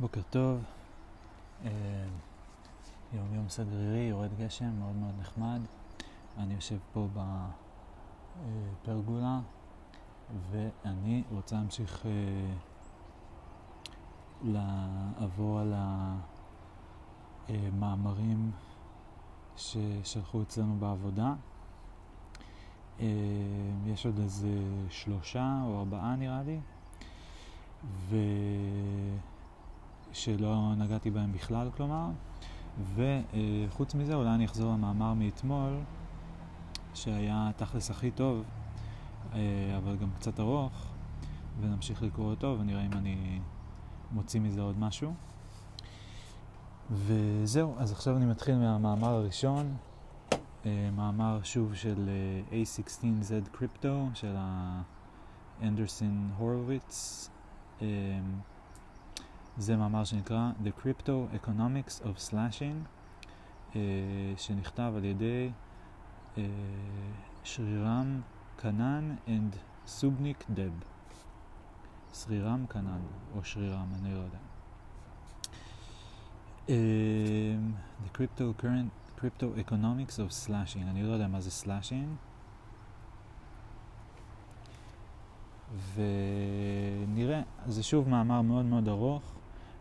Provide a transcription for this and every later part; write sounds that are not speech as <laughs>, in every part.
בוקר טוב, אה, יום יום סגרירי, יורד גשם, מאוד מאוד נחמד. אני יושב פה בפרגולה ואני רוצה להמשיך אה, לעבור על המאמרים ששלחו אצלנו בעבודה. אה, יש עוד איזה שלושה או ארבעה נראה לי. ו... שלא נגעתי בהם בכלל, כלומר. וחוץ מזה, אולי אני אחזור למאמר מאתמול, שהיה תכלס הכי טוב, אה, אבל גם קצת ארוך, ונמשיך לקרוא אותו ונראה אם אני מוציא מזה עוד משהו. וזהו, אז עכשיו אני מתחיל מהמאמר הראשון, אה, מאמר שוב של אה, A16Z Crypto של האנדרסון הורוביץ. זה מאמר שנקרא The Crypto Economics of Slashing, uh, שנכתב על ידי uh, שרירם קנן and סובניק דב. שרירם קנן, או שרירם, אני לא יודע. Uh, the Crypto, current, Crypto Economics of Slashing, אני לא יודע מה זה Slashing. ונראה, זה שוב מאמר מאוד מאוד ארוך.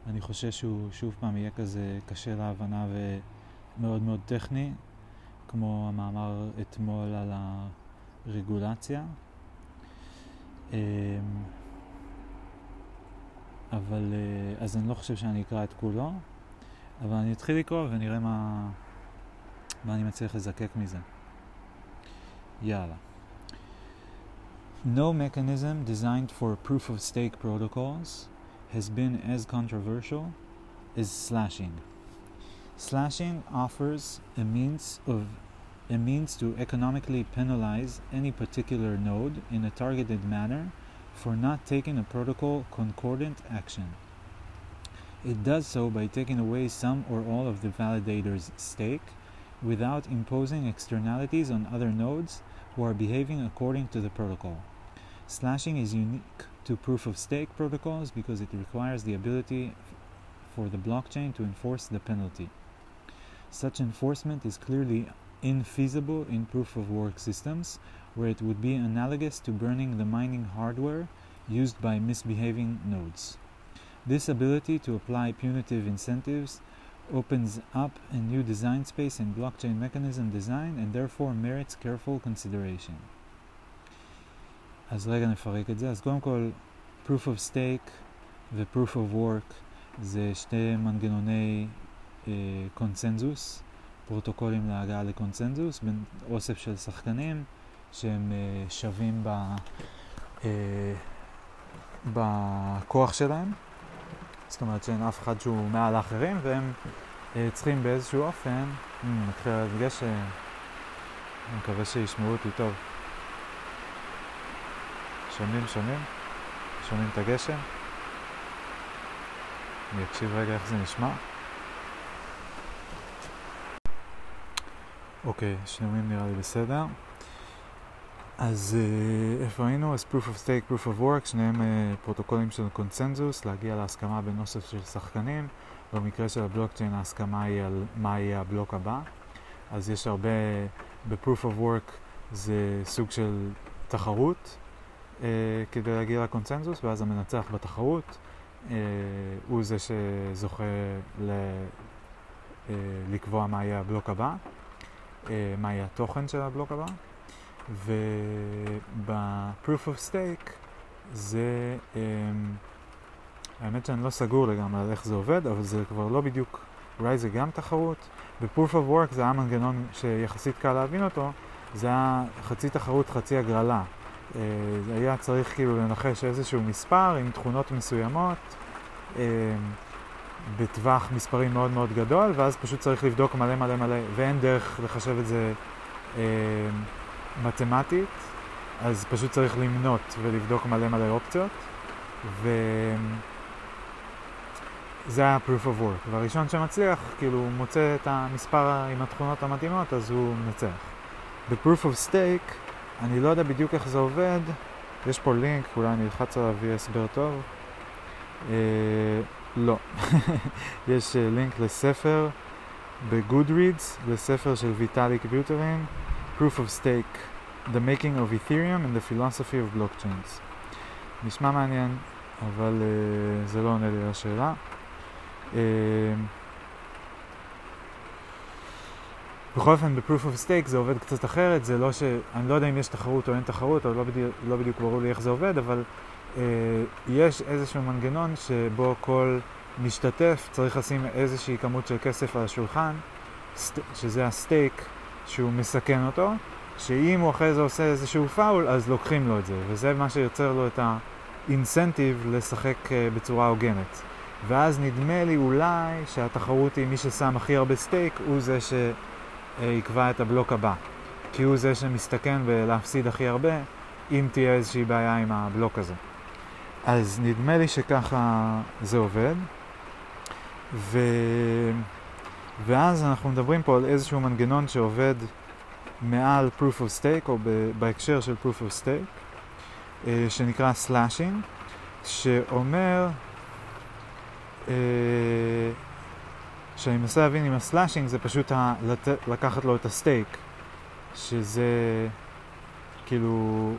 אני חושב שהוא שוב פעם יהיה כזה קשה להבנה ומאוד מאוד טכני, כמו המאמר אתמול על הרגולציה. אמ, אבל, אה, אז אני לא חושב שאני אקרא את כולו, אבל אני אתחיל לקרוא ונראה מה, מה אני מצליח לזקק מזה. יאללה. No mechanism designed for proof of stake protocols has been as controversial is slashing. Slashing offers a means of a means to economically penalize any particular node in a targeted manner for not taking a protocol concordant action. It does so by taking away some or all of the validator's stake without imposing externalities on other nodes who are behaving according to the protocol. Slashing is unique to proof of stake protocols because it requires the ability for the blockchain to enforce the penalty. Such enforcement is clearly infeasible in proof of work systems, where it would be analogous to burning the mining hardware used by misbehaving nodes. This ability to apply punitive incentives opens up a new design space in blockchain mechanism design and therefore merits careful consideration. אז רגע נפרק את זה. אז קודם כל, proof of stake ו-proof of work זה שתי מנגנוני אה, קונצנזוס, פרוטוקולים להגעה לקונצנזוס בין אוסף של שחקנים שהם אה, שווים ב, אה, בכוח שלהם. זאת אומרת שאין אף אחד שהוא מעל האחרים והם אה, צריכים באיזשהו אופן, מתחיל להדגש, אני מקווה שישמעו אותי טוב. שומעים, שומעים? שומעים את הגשם? אני אקשיב רגע איך זה נשמע. אוקיי, שומעים נראה לי בסדר. אז uh, איפה היינו? אז proof of stake, proof of work, שניהם uh, פרוטוקולים של קונצנזוס, להגיע להסכמה בין אוסף של שחקנים. במקרה של הבלוקצ'יין ההסכמה היא על מה יהיה הבלוק הבא. אז יש הרבה, ב-proof of work זה סוג של תחרות, אה, כדי להגיע לקונצנזוס, ואז המנצח בתחרות אה, הוא זה שזוכה ל, אה, לקבוע מה יהיה הבלוק הבא, אה, מה יהיה התוכן של הבלוק הבא, וב-proof of stake זה, אה, האמת שאני לא סגור לגמרי על איך זה עובד, אבל זה כבר לא בדיוק, אולי זה גם תחרות. ב-proof of work זה היה מנגנון שיחסית קל להבין אותו, זה היה חצי תחרות, חצי הגרלה. אה, היה צריך כאילו לנחש איזשהו מספר עם תכונות מסוימות אה, בטווח מספרים מאוד מאוד גדול, ואז פשוט צריך לבדוק מלא מלא מלא, ואין דרך לחשב את זה אה, מתמטית, אז פשוט צריך למנות ולבדוק מלא מלא אופציות, וזה היה proof of work, והראשון שמצליח, כאילו מוצא את המספר עם התכונות המתאימות, אז הוא מנצח. ב-proof of stake אני לא יודע בדיוק איך זה עובד, יש פה לינק, אולי אני אלחץ עליו ויהיה הסבר טוב. Uh, לא. <laughs> יש לינק לספר בגודרידס, לספר של ויטאליק ביוטרין, Proof of Stake, The Making of Ethereum and the Philosophy of Blockchains. נשמע מעניין, אבל uh, זה לא עונה לי לשאלה. Uh, בכל אופן, ב-Proof of Stake זה עובד קצת אחרת, זה לא ש... אני לא יודע אם יש תחרות או אין תחרות, או לא בדיוק, לא בדיוק ברור לי איך זה עובד, אבל uh, יש איזשהו מנגנון שבו כל משתתף צריך לשים איזושהי כמות של כסף על השולחן, שזה הסטייק שהוא מסכן אותו, שאם הוא אחרי זה עושה איזשהו פאול, אז לוקחים לו את זה, וזה מה שיוצר לו את האינסנטיב לשחק uh, בצורה הוגנת. ואז נדמה לי אולי שהתחרות היא מי ששם הכי הרבה סטייק הוא זה שיקבע את הבלוק הבא. כי הוא זה שמסתכן בלהפסיד הכי הרבה, אם תהיה איזושהי בעיה עם הבלוק הזה. אז נדמה לי שככה זה עובד. ו... ואז אנחנו מדברים פה על איזשהו מנגנון שעובד מעל proof of stake, או בהקשר של proof of stake, אה, שנקרא slashing, שאומר, אה, שאני מנסה להבין אם הסלאשינג זה פשוט לקחת לו את הסטייק, שזה כאילו,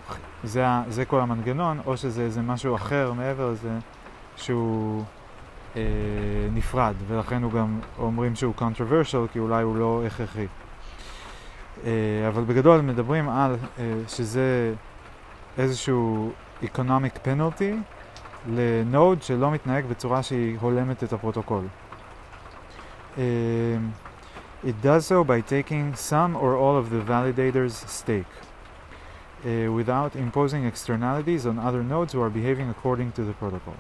זה, זה כל המנגנון, או שזה איזה משהו אחר מעבר לזה, שהוא אה, נפרד, ולכן הוא גם אומרים שהוא controversial, כי אולי הוא לא הכרחי. אה, אבל בגדול מדברים על אה, שזה איזשהו economic penalty לנוד שלא מתנהג בצורה שהיא הולמת את הפרוטוקול. Um, it does so by taking some or all of the validator's stake uh, without imposing externalities on other nodes who are behaving according to the protocol.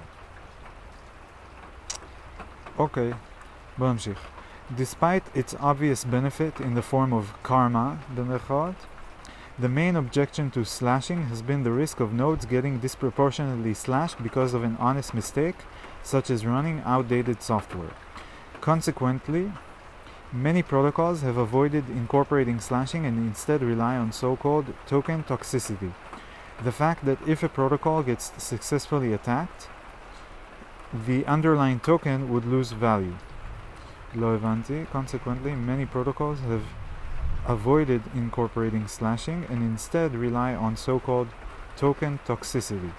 Okay, Bamshich. Despite its obvious benefit in the form of karma, the main objection to slashing has been the risk of nodes getting disproportionately slashed because of an honest mistake, such as running outdated software. Consequently, many protocols have avoided incorporating slashing and instead rely on so called token toxicity. The fact that if a protocol gets successfully attacked, the underlying token would lose value. Consequently, many protocols have avoided incorporating slashing and instead rely on so-called token toxicity.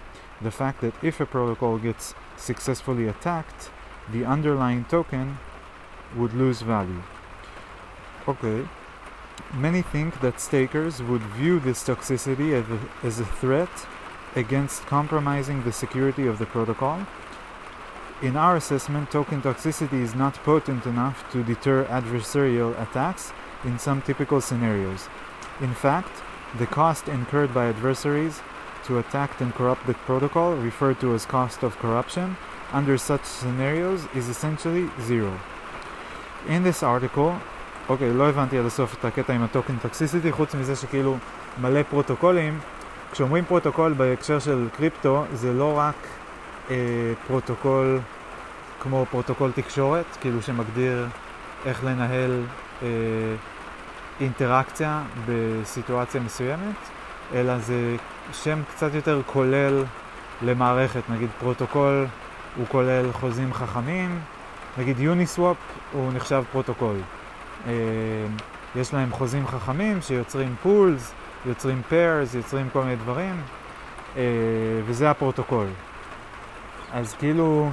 The fact that if a protocol gets successfully attacked, the underlying token would lose value. Okay. Many think that stakers would view this toxicity as a, threat against compromising the security of the protocol in our assessment, token toxicity is not potent enough to deter adversarial attacks in some typical scenarios. In fact, the cost incurred by adversaries to attack and corrupt the protocol, referred to as cost of corruption, under such scenarios is essentially zero. In this article, אוקיי, okay, לא הבנתי עד הסוף את הקטע עם הטוקן טוקסיסיטי, חוץ מזה שכאילו מלא פרוטוקולים. כשאומרים פרוטוקול בהקשר של קריפטו, זה לא רק אה, פרוטוקול כמו פרוטוקול תקשורת, כאילו שמגדיר איך לנהל אה, אינטראקציה בסיטואציה מסוימת, אלא זה שם קצת יותר כולל למערכת, נגיד פרוטוקול הוא כולל חוזים חכמים, נגיד יוניסוואפ הוא נחשב פרוטוקול. אה, יש להם חוזים חכמים שיוצרים פולס, יוצרים פיירס, יוצרים כל מיני דברים, אה, וזה הפרוטוקול. אז כאילו,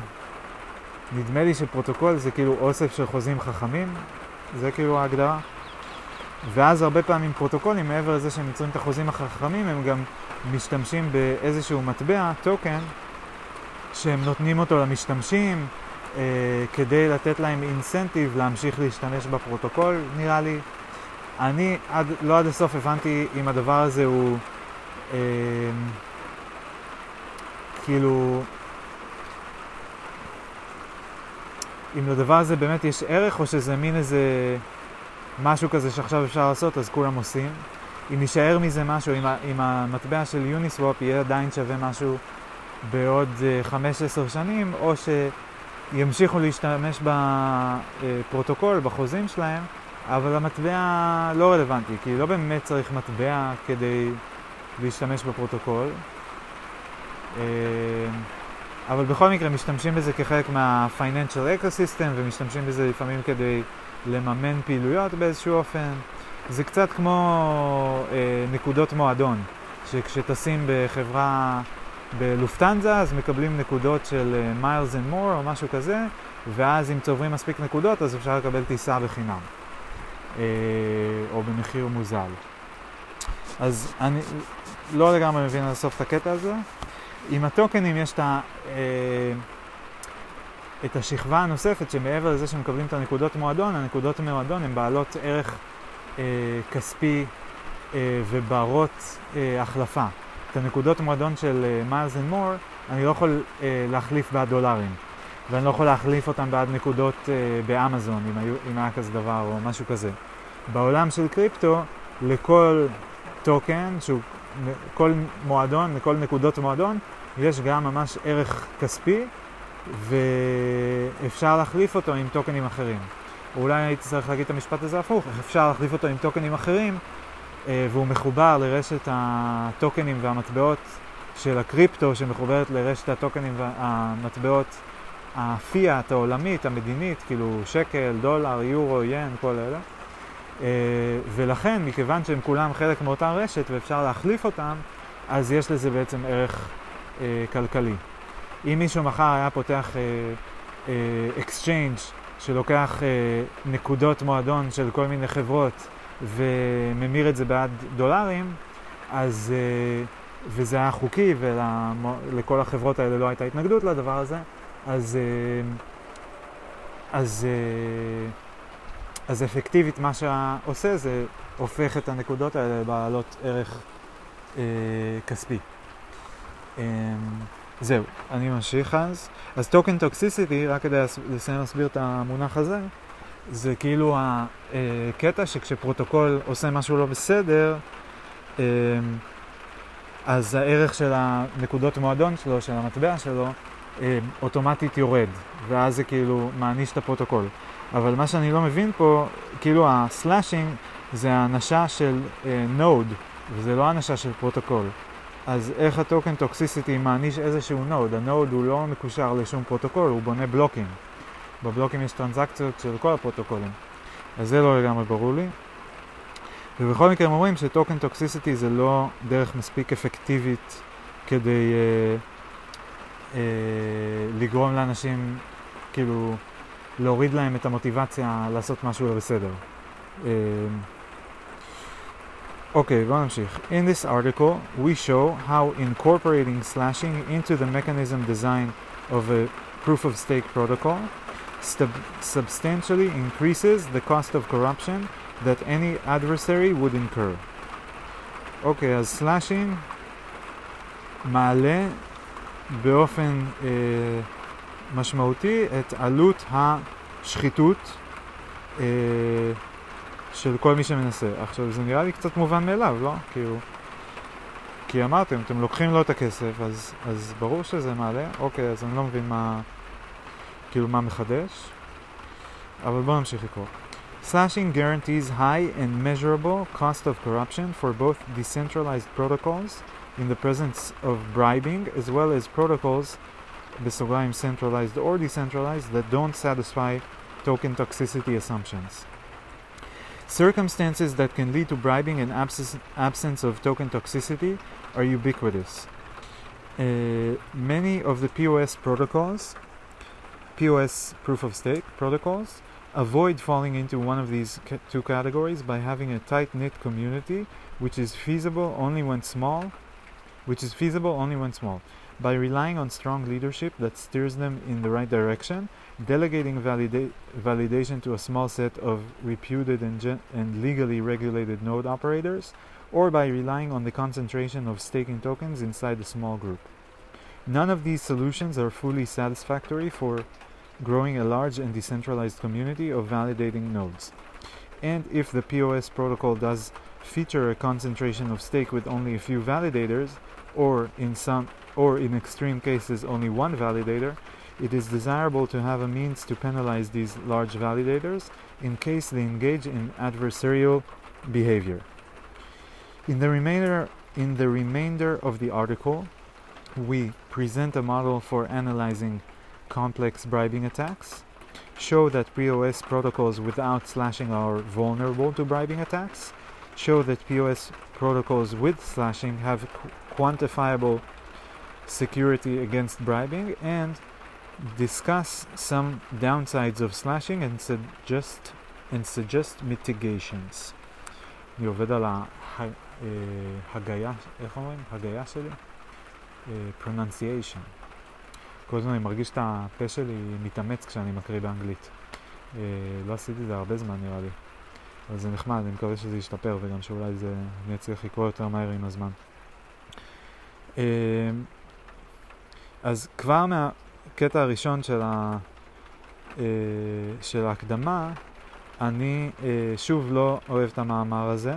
נדמה לי שפרוטוקול זה כאילו אוסף של חוזים חכמים, זה כאילו ההגדרה. ואז הרבה פעמים פרוטוקולים, מעבר לזה שהם יוצרים את החוזים החכמים, הם גם משתמשים באיזשהו מטבע, טוקן, שהם נותנים אותו למשתמשים אה, כדי לתת להם אינסנטיב להמשיך להשתמש בפרוטוקול, נראה לי. אני עד, לא עד הסוף הבנתי אם הדבר הזה הוא אה, כאילו אם לדבר הזה באמת יש ערך, או שזה מין איזה משהו כזה שעכשיו אפשר לעשות, אז כולם עושים. אם יישאר מזה משהו, אם, אם המטבע של יוניסוואפ יהיה עדיין שווה משהו בעוד 5-10 אה, שנים, או שימשיכו להשתמש בפרוטוקול, בחוזים שלהם, אבל המטבע לא רלוונטי, כי לא באמת צריך מטבע כדי להשתמש בפרוטוקול. אה, אבל בכל מקרה משתמשים בזה כחלק מה-financial ecosystem ומשתמשים בזה לפעמים כדי לממן פעילויות באיזשהו אופן. זה קצת כמו אה, נקודות מועדון, שכשטסים בחברה בלופטנזה אז מקבלים נקודות של מיילס אנד מור או משהו כזה, ואז אם צוברים מספיק נקודות אז אפשר לקבל טיסה בחינם, אה, או במחיר מוזל. אז אני לא לגמרי מבין עד הסוף את הקטע הזה. עם הטוקנים יש את, ה, אה, את השכבה הנוספת שמעבר לזה שמקבלים את הנקודות מועדון, הנקודות מועדון הן בעלות ערך אה, כספי וברות החלפה. את הנקודות מועדון של מיילס אנד מור אני לא יכול אה, להחליף בעד דולרים. ואני לא יכול להחליף אותם בעד נקודות אה, באמזון, אם, היו, אם היה כזה דבר או משהו כזה. בעולם של קריפטו, לכל טוקן, שהוא, כל מועדון, לכל נקודות מועדון, יש גם ממש ערך כספי, ואפשר להחליף אותו עם טוקנים אחרים. אולי הייתי צריך להגיד את המשפט הזה הפוך, איך אפשר להחליף אותו עם טוקנים אחרים, והוא מחובר לרשת הטוקנים והמטבעות של הקריפטו, שמחוברת לרשת הטוקנים והמטבעות הפיאט העולמית, המדינית, כאילו שקל, דולר, יורו, ין, כל אלה. אה, ולכן, מכיוון שהם כולם חלק מאותה רשת ואפשר להחליף אותם, אז יש לזה בעצם ערך אה, כלכלי. אם מישהו מחר היה פותח אקסצ'יינג' שלוקח נקודות מועדון של כל מיני חברות וממיר את זה בעד דולרים, אז, וזה היה חוקי ולכל החברות האלה לא הייתה התנגדות לדבר הזה, אז, אז, אז אפקטיבית מה שעושה זה הופך את הנקודות האלה לבעלות ערך אה, כספי. אה, זהו, אני ממשיך אז. אז טוקן טוקסיסיטי, רק כדי לסיים להסביר את המונח הזה, זה כאילו הקטע שכשפרוטוקול עושה משהו לא בסדר, אה, אז הערך של הנקודות מועדון שלו, של המטבע שלו, אה, אוטומטית יורד, ואז זה כאילו מעניש את הפרוטוקול. אבל מה שאני לא מבין פה, כאילו הסלאשינג זה האנשה של נוד, וזה לא האנשה של פרוטוקול. אז איך הטוקן טוקסיסיטי מעניש איזשהו נוד? הנוד הוא לא מקושר לשום פרוטוקול, הוא בונה בלוקים. בבלוקים יש טרנזקציות של כל הפרוטוקולים. אז זה לא לגמרי ברור לי. ובכל מקרה הם אומרים שטוקן טוקסיסיטי זה לא דרך מספיק אפקטיבית כדי uh, אה, לגרום לאנשים, כאילו, להוריד להם את המוטיבציה לעשות משהו לא בסדר. אה, אוקיי, בואו נמשיך. In this article, we show how incorporating slashing into the mechanism design of a proof of stake protocol substantially increases the cost of corruption that any adversary would incur. אוקיי, אז slashing מעלה באופן אה, משמעותי את עלות השחיתות אה, של כל מי שמנסה. עכשיו, זה נראה לי קצת מובן מאליו, לא? כאילו... כי אמרתם, אתם לוקחים לו את הכסף, אז, אז ברור שזה מעלה. אוקיי, אז אני לא מבין מה... כאילו, מה מחדש. אבל בואו נמשיך לקרוא. Slashing guarantees high and measurable cost of corruption for both decentralized protocols in the presence of bribing, as well as protocols, בסוגריים centralized or decentralized, that don't satisfy token toxicity assumptions. Circumstances that can lead to bribing and absence, absence of token toxicity are ubiquitous. Uh, many of the POS protocols, POS proof of stake protocols, avoid falling into one of these two categories by having a tight knit community, which is feasible only when small which is feasible only when small. By relying on strong leadership that steers them in the right direction, delegating valida- validation to a small set of reputed and, gen- and legally regulated node operators, or by relying on the concentration of staking tokens inside a small group. None of these solutions are fully satisfactory for growing a large and decentralized community of validating nodes. And if the POS protocol does feature a concentration of stake with only a few validators, or in some or in extreme cases only one validator, it is desirable to have a means to penalize these large validators in case they engage in adversarial behavior. In the remainder in the remainder of the article, we present a model for analyzing complex bribing attacks, show that POS protocols without slashing are vulnerable to bribing attacks, show that POS protocols with slashing have qu- quantifiable security against bribing, and discuss some downsides of slashing and suggest and suggest mitigations. אני עובד על ההגייה, איך אומרים? הגייה שלי? Pronunciation. כל הזמן אני מרגיש את הפה שלי מתאמץ כשאני מקריא באנגלית. לא עשיתי את זה הרבה זמן נראה לי. אבל זה נחמד, אני מקווה שזה ישתפר וגם שאולי זה, אני אצליח לקרוא יותר מהר עם הזמן. אז כבר מהקטע הראשון של, ה, של ההקדמה, אני שוב לא אוהב את המאמר הזה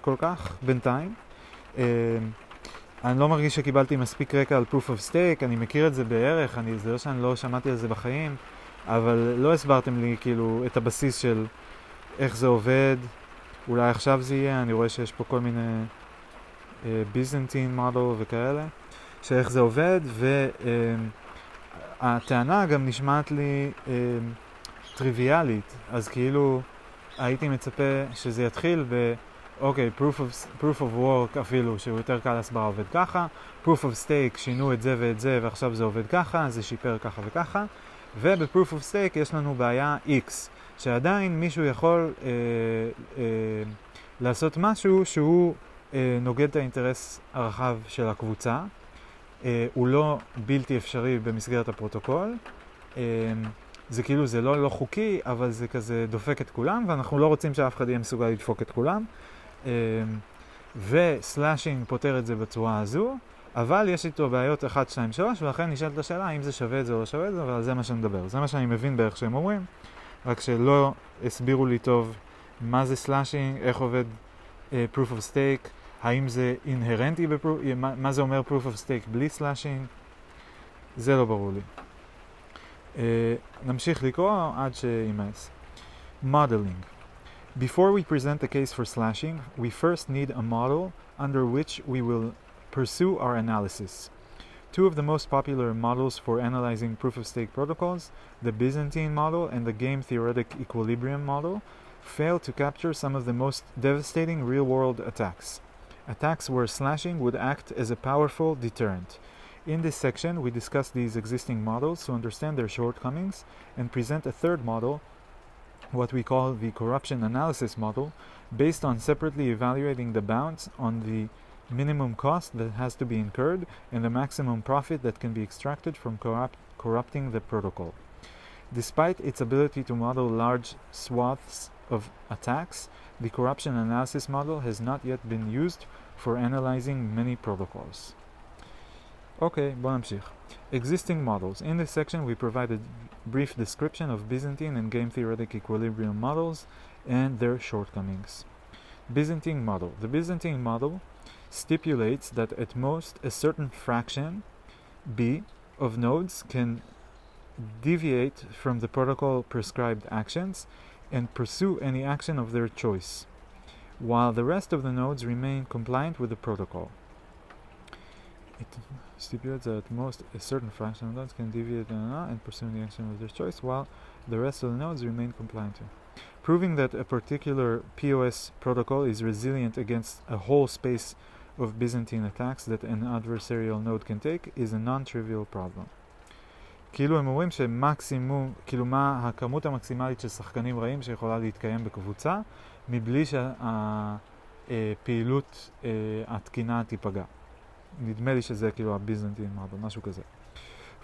כל כך, בינתיים. אני לא מרגיש שקיבלתי מספיק רקע על proof of stake, אני מכיר את זה בערך, אני, זה לא שאני לא שמעתי על זה בחיים, אבל לא הסברתם לי כאילו את הבסיס של איך זה עובד, אולי עכשיו זה יהיה, אני רואה שיש פה כל מיני uh, מודל וכאלה, שאיך זה עובד, והטענה uh, גם נשמעת לי uh, טריוויאלית, אז כאילו הייתי מצפה שזה יתחיל ב... אוקיי, okay, proof, of, proof of work אפילו, שהוא יותר קל להסברה עובד ככה, proof of stake שינו את זה ואת זה ועכשיו זה עובד ככה, זה שיפר ככה וככה, וב-proof of stake יש לנו בעיה X, שעדיין מישהו יכול אה, אה, לעשות משהו שהוא אה, נוגד את האינטרס הרחב של הקבוצה, אה, הוא לא בלתי אפשרי במסגרת הפרוטוקול, אה, זה כאילו, זה לא לא חוקי, אבל זה כזה דופק את כולם, ואנחנו לא רוצים שאף אחד יהיה מסוגל לדפוק את כולם. וסלאשינג פותר את זה בצורה הזו, אבל יש איתו בעיות 1, 2, 3, ולכן נשאלת השאלה האם זה שווה את זה או לא שווה את זה, אבל זה מה שאני מדבר. זה מה שאני מבין בערך שהם אומרים, רק שלא הסבירו לי טוב מה זה סלאשינג, איך עובד uh, proof of stake, האם זה אינהרנטי, בפרו, מה, מה זה אומר proof of stake בלי סלאשינג, זה לא ברור לי. Uh, נמשיך לקרוא עד שימאס. Modeling. Before we present the case for slashing, we first need a model under which we will pursue our analysis. Two of the most popular models for analyzing proof of stake protocols, the Byzantine model and the game theoretic equilibrium model, fail to capture some of the most devastating real world attacks. Attacks where slashing would act as a powerful deterrent. In this section, we discuss these existing models to understand their shortcomings and present a third model what we call the corruption analysis model, based on separately evaluating the bounds on the minimum cost that has to be incurred and the maximum profit that can be extracted from corrupt, corrupting the protocol. Despite its ability to model large swaths of attacks, the corruption analysis model has not yet been used for analyzing many protocols. Okay, בוא נמשיך. Existing models. In this section we provide a brief description of Byzantine and game theoretic equilibrium models and their shortcomings. Byzantine model. The Byzantine model stipulates that at most a certain fraction b of nodes can deviate from the protocol prescribed actions and pursue any action of their choice, while the rest of the nodes remain compliant with the protocol. It stipulates that at most a certain fraction of nodes can deviate and pursue the action of their choice, while the rest of the nodes remain compliant to. Proving that a particular POS protocol is resilient against a whole space of Byzantine attacks that an adversarial node can take is a non-trivial problem. כאילו הם אומרים שמקסימום, כאילו מה הכמות המקסימלית של שחקנים רעים שיכולה להתקיים בקבוצה מבלי שהפעילות התקינה תיפגע. נדמה לי שזה כאילו הביזנטין מודל, משהו כזה.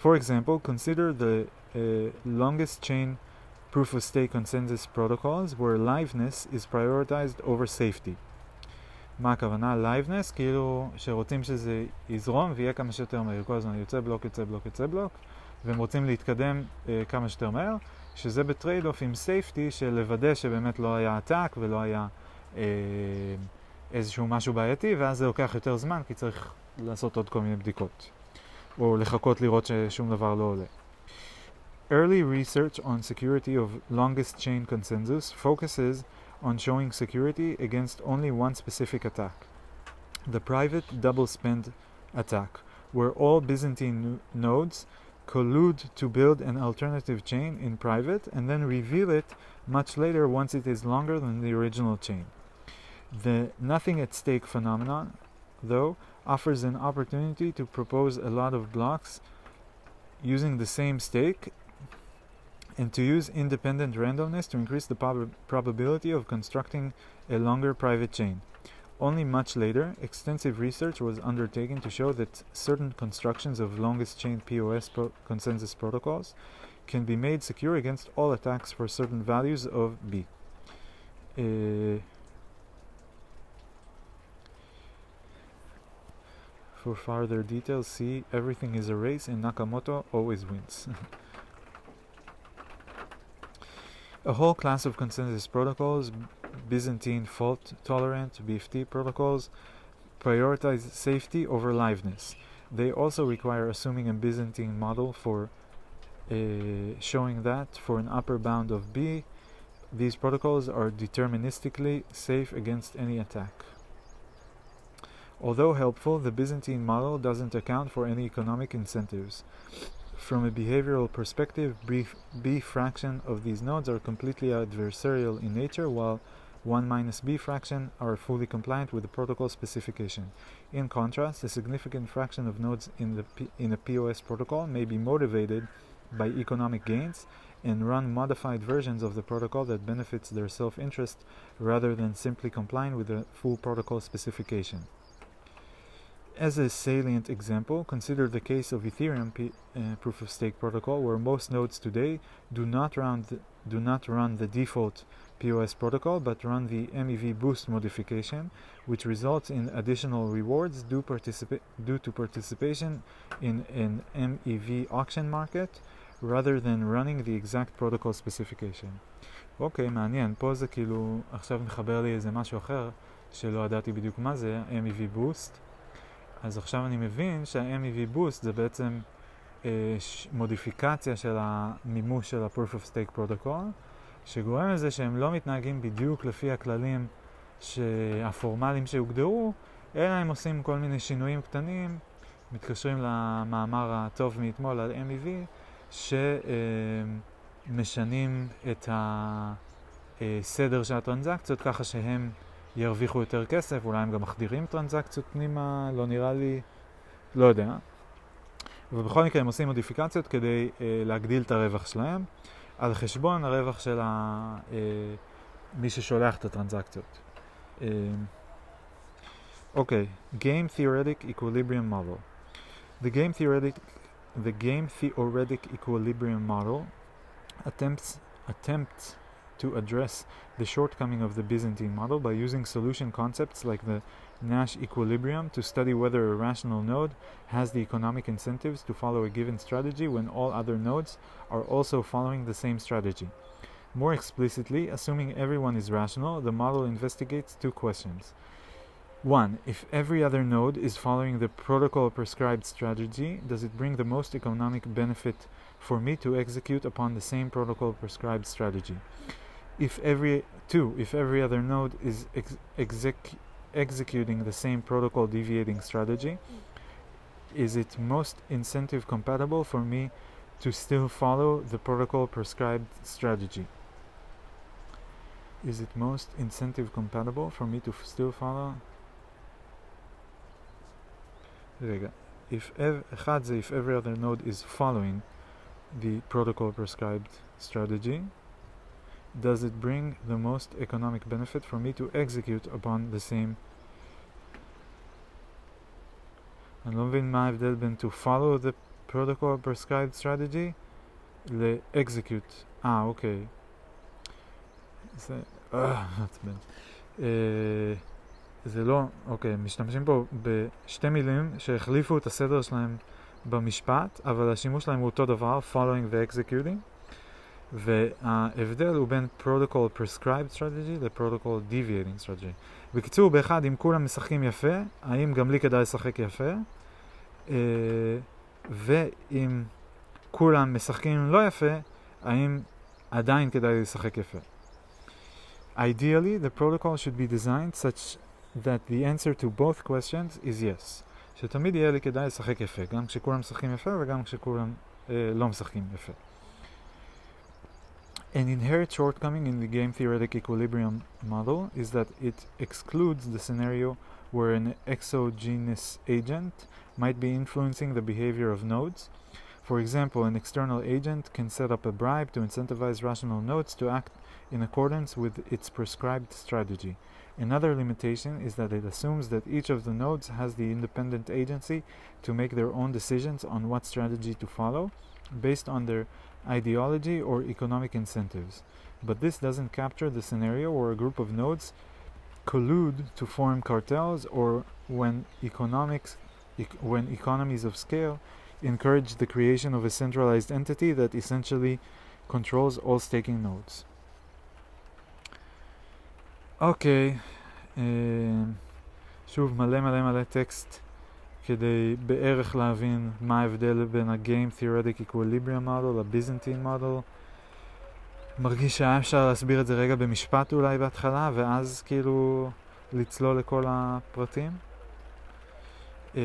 For example, consider the uh, longest chain proof of stake consensus protocols where liveness is prioritized over safety. מה הכוונה? liveness, כאילו שרוצים שזה יזרום ויהיה כמה שיותר מהר. כל הזמן יוצא בלוק, יוצא בלוק, יוצא בלוק, והם רוצים להתקדם uh, כמה שיותר מהר, שזה בטרייד אוף עם safety של לוודא שבאמת לא היה עתק ולא היה uh, איזשהו משהו בעייתי, ואז זה לוקח יותר זמן כי צריך לעשות עוד כל מיני בדיקות, או לחכות לראות ששום דבר לא עולה. Early research on security of longest chain consensus focuses on showing security against only one specific attack, the private double spend attack, where all Byzantine nodes collude to build an alternative chain in private and then reveal it much later once it is longer than the original chain. The nothing at stake phenomenon, though, offers an opportunity to propose a lot of blocks using the same stake and to use independent randomness to increase the prob- probability of constructing a longer private chain. Only much later, extensive research was undertaken to show that certain constructions of longest chain POS pro- consensus protocols can be made secure against all attacks for certain values of B. Uh, for further details, see Everything is a Race and Nakamoto always wins. <laughs> a whole class of consensus protocols Byzantine fault tolerant BFT protocols prioritize safety over liveness. They also require assuming a Byzantine model for uh, showing that for an upper bound of B, these protocols are deterministically safe against any attack. Although helpful, the Byzantine model doesn't account for any economic incentives. From a behavioral perspective, B, B fraction of these nodes are completely adversarial in nature, while 1 minus b fraction are fully compliant with the protocol specification. In contrast, a significant fraction of nodes in, the P in a POS protocol may be motivated by economic gains and run modified versions of the protocol that benefits their self-interest rather than simply complying with the full protocol specification. As a salient example, consider the case of Ethereum P uh, proof of stake protocol where most nodes today do not run the, do not run the default POS protocol but run the MEV boost modification, which results in additional rewards due, due to participation in an MEV auction market, rather than running the exact protocol specification. אוקיי, okay, מעניין, פה זה כאילו, עכשיו מחבר לי איזה משהו אחר, שלא ידעתי בדיוק מה זה, MEV Boost. אז עכשיו אני מבין שה-MEV Boost זה בעצם אה, מודיפיקציה של המימוש של ה-Proof of Stake Protocol, שגורם לזה שהם לא מתנהגים בדיוק לפי הכללים הפורמליים שהוגדרו, אלא הם עושים כל מיני שינויים קטנים, מתקשרים למאמר הטוב מאתמול על MEV, שמשנים את הסדר של הטרנזקציות ככה שהם ירוויחו יותר כסף, אולי הם גם מחדירים טרנזקציות פנימה, לא נראה לי, לא יודע. ובכל מקרה הם עושים מודיפיקציות כדי אה, להגדיל את הרווח שלהם. על חשבון הרווח של ה, אה, מי ששולח את הטרנזקציות. אוקיי, uh, okay. Game Theoretic Equilibrium Model. The game theoretic the game theoretic equilibrium model attempts attempts to address the shortcoming of the Byzantine model by using solution concepts like the Nash equilibrium to study whether a rational node has the economic incentives to follow a given strategy when all other nodes are also following the same strategy. More explicitly, assuming everyone is rational, the model investigates two questions. 1. If every other node is following the protocol prescribed strategy, does it bring the most economic benefit for me to execute upon the same protocol prescribed strategy? If every 2. If every other node is ex- exec- executing the same protocol deviating strategy, is it most incentive compatible for me to still follow the protocol prescribed strategy? Is it most incentive compatible for me to still follow? רגע, if ev- אחד זה if every other node is following the protocol prescribed strategy, does it bring the most economic benefit for me to execute upon the same אני לא מבין מה ההבדל בין to follow the protocol prescribed strategy ל-execute. אה, אוקיי. זה... אה, מעצבן. זה לא... אוקיי, משתמשים פה בשתי מילים שהחליפו את הסדר שלהם במשפט, אבל השימוש שלהם הוא אותו דבר, following ו-executing. וההבדל הוא בין protocol prescribed strategy ל-protocol deviating strategy. בקיצור, באחד, אם כולם משחקים יפה, האם גם לי כדאי לשחק יפה? אה, ואם כולם משחקים לא יפה, האם עדיין כדאי לשחק יפה? Ideally, the protocol should be designed such that the answer to both questions is yes. שתמיד יהיה לי כדאי לשחק יפה, גם כשכולם משחקים יפה וגם כשכולם אה, לא משחקים יפה. An inherent shortcoming in the game theoretic equilibrium model is that it excludes the scenario where an exogenous agent might be influencing the behavior of nodes. For example, an external agent can set up a bribe to incentivize rational nodes to act in accordance with its prescribed strategy. Another limitation is that it assumes that each of the nodes has the independent agency to make their own decisions on what strategy to follow based on their ideology or economic incentives. But this doesn't capture the scenario where a group of nodes collude to form cartels or when economics ec- when economies of scale encourage the creation of a centralized entity that essentially controls all staking nodes. אוקיי, okay, שוב מלא מלא מלא טקסט כדי בערך להבין מה ההבדל בין ה-Game Theoretic Equilibrium Model ל-Byzantine Model. מרגיש שהיה אפשר להסביר את זה רגע במשפט אולי בהתחלה, ואז כאילו לצלול לכל הפרטים. Uh,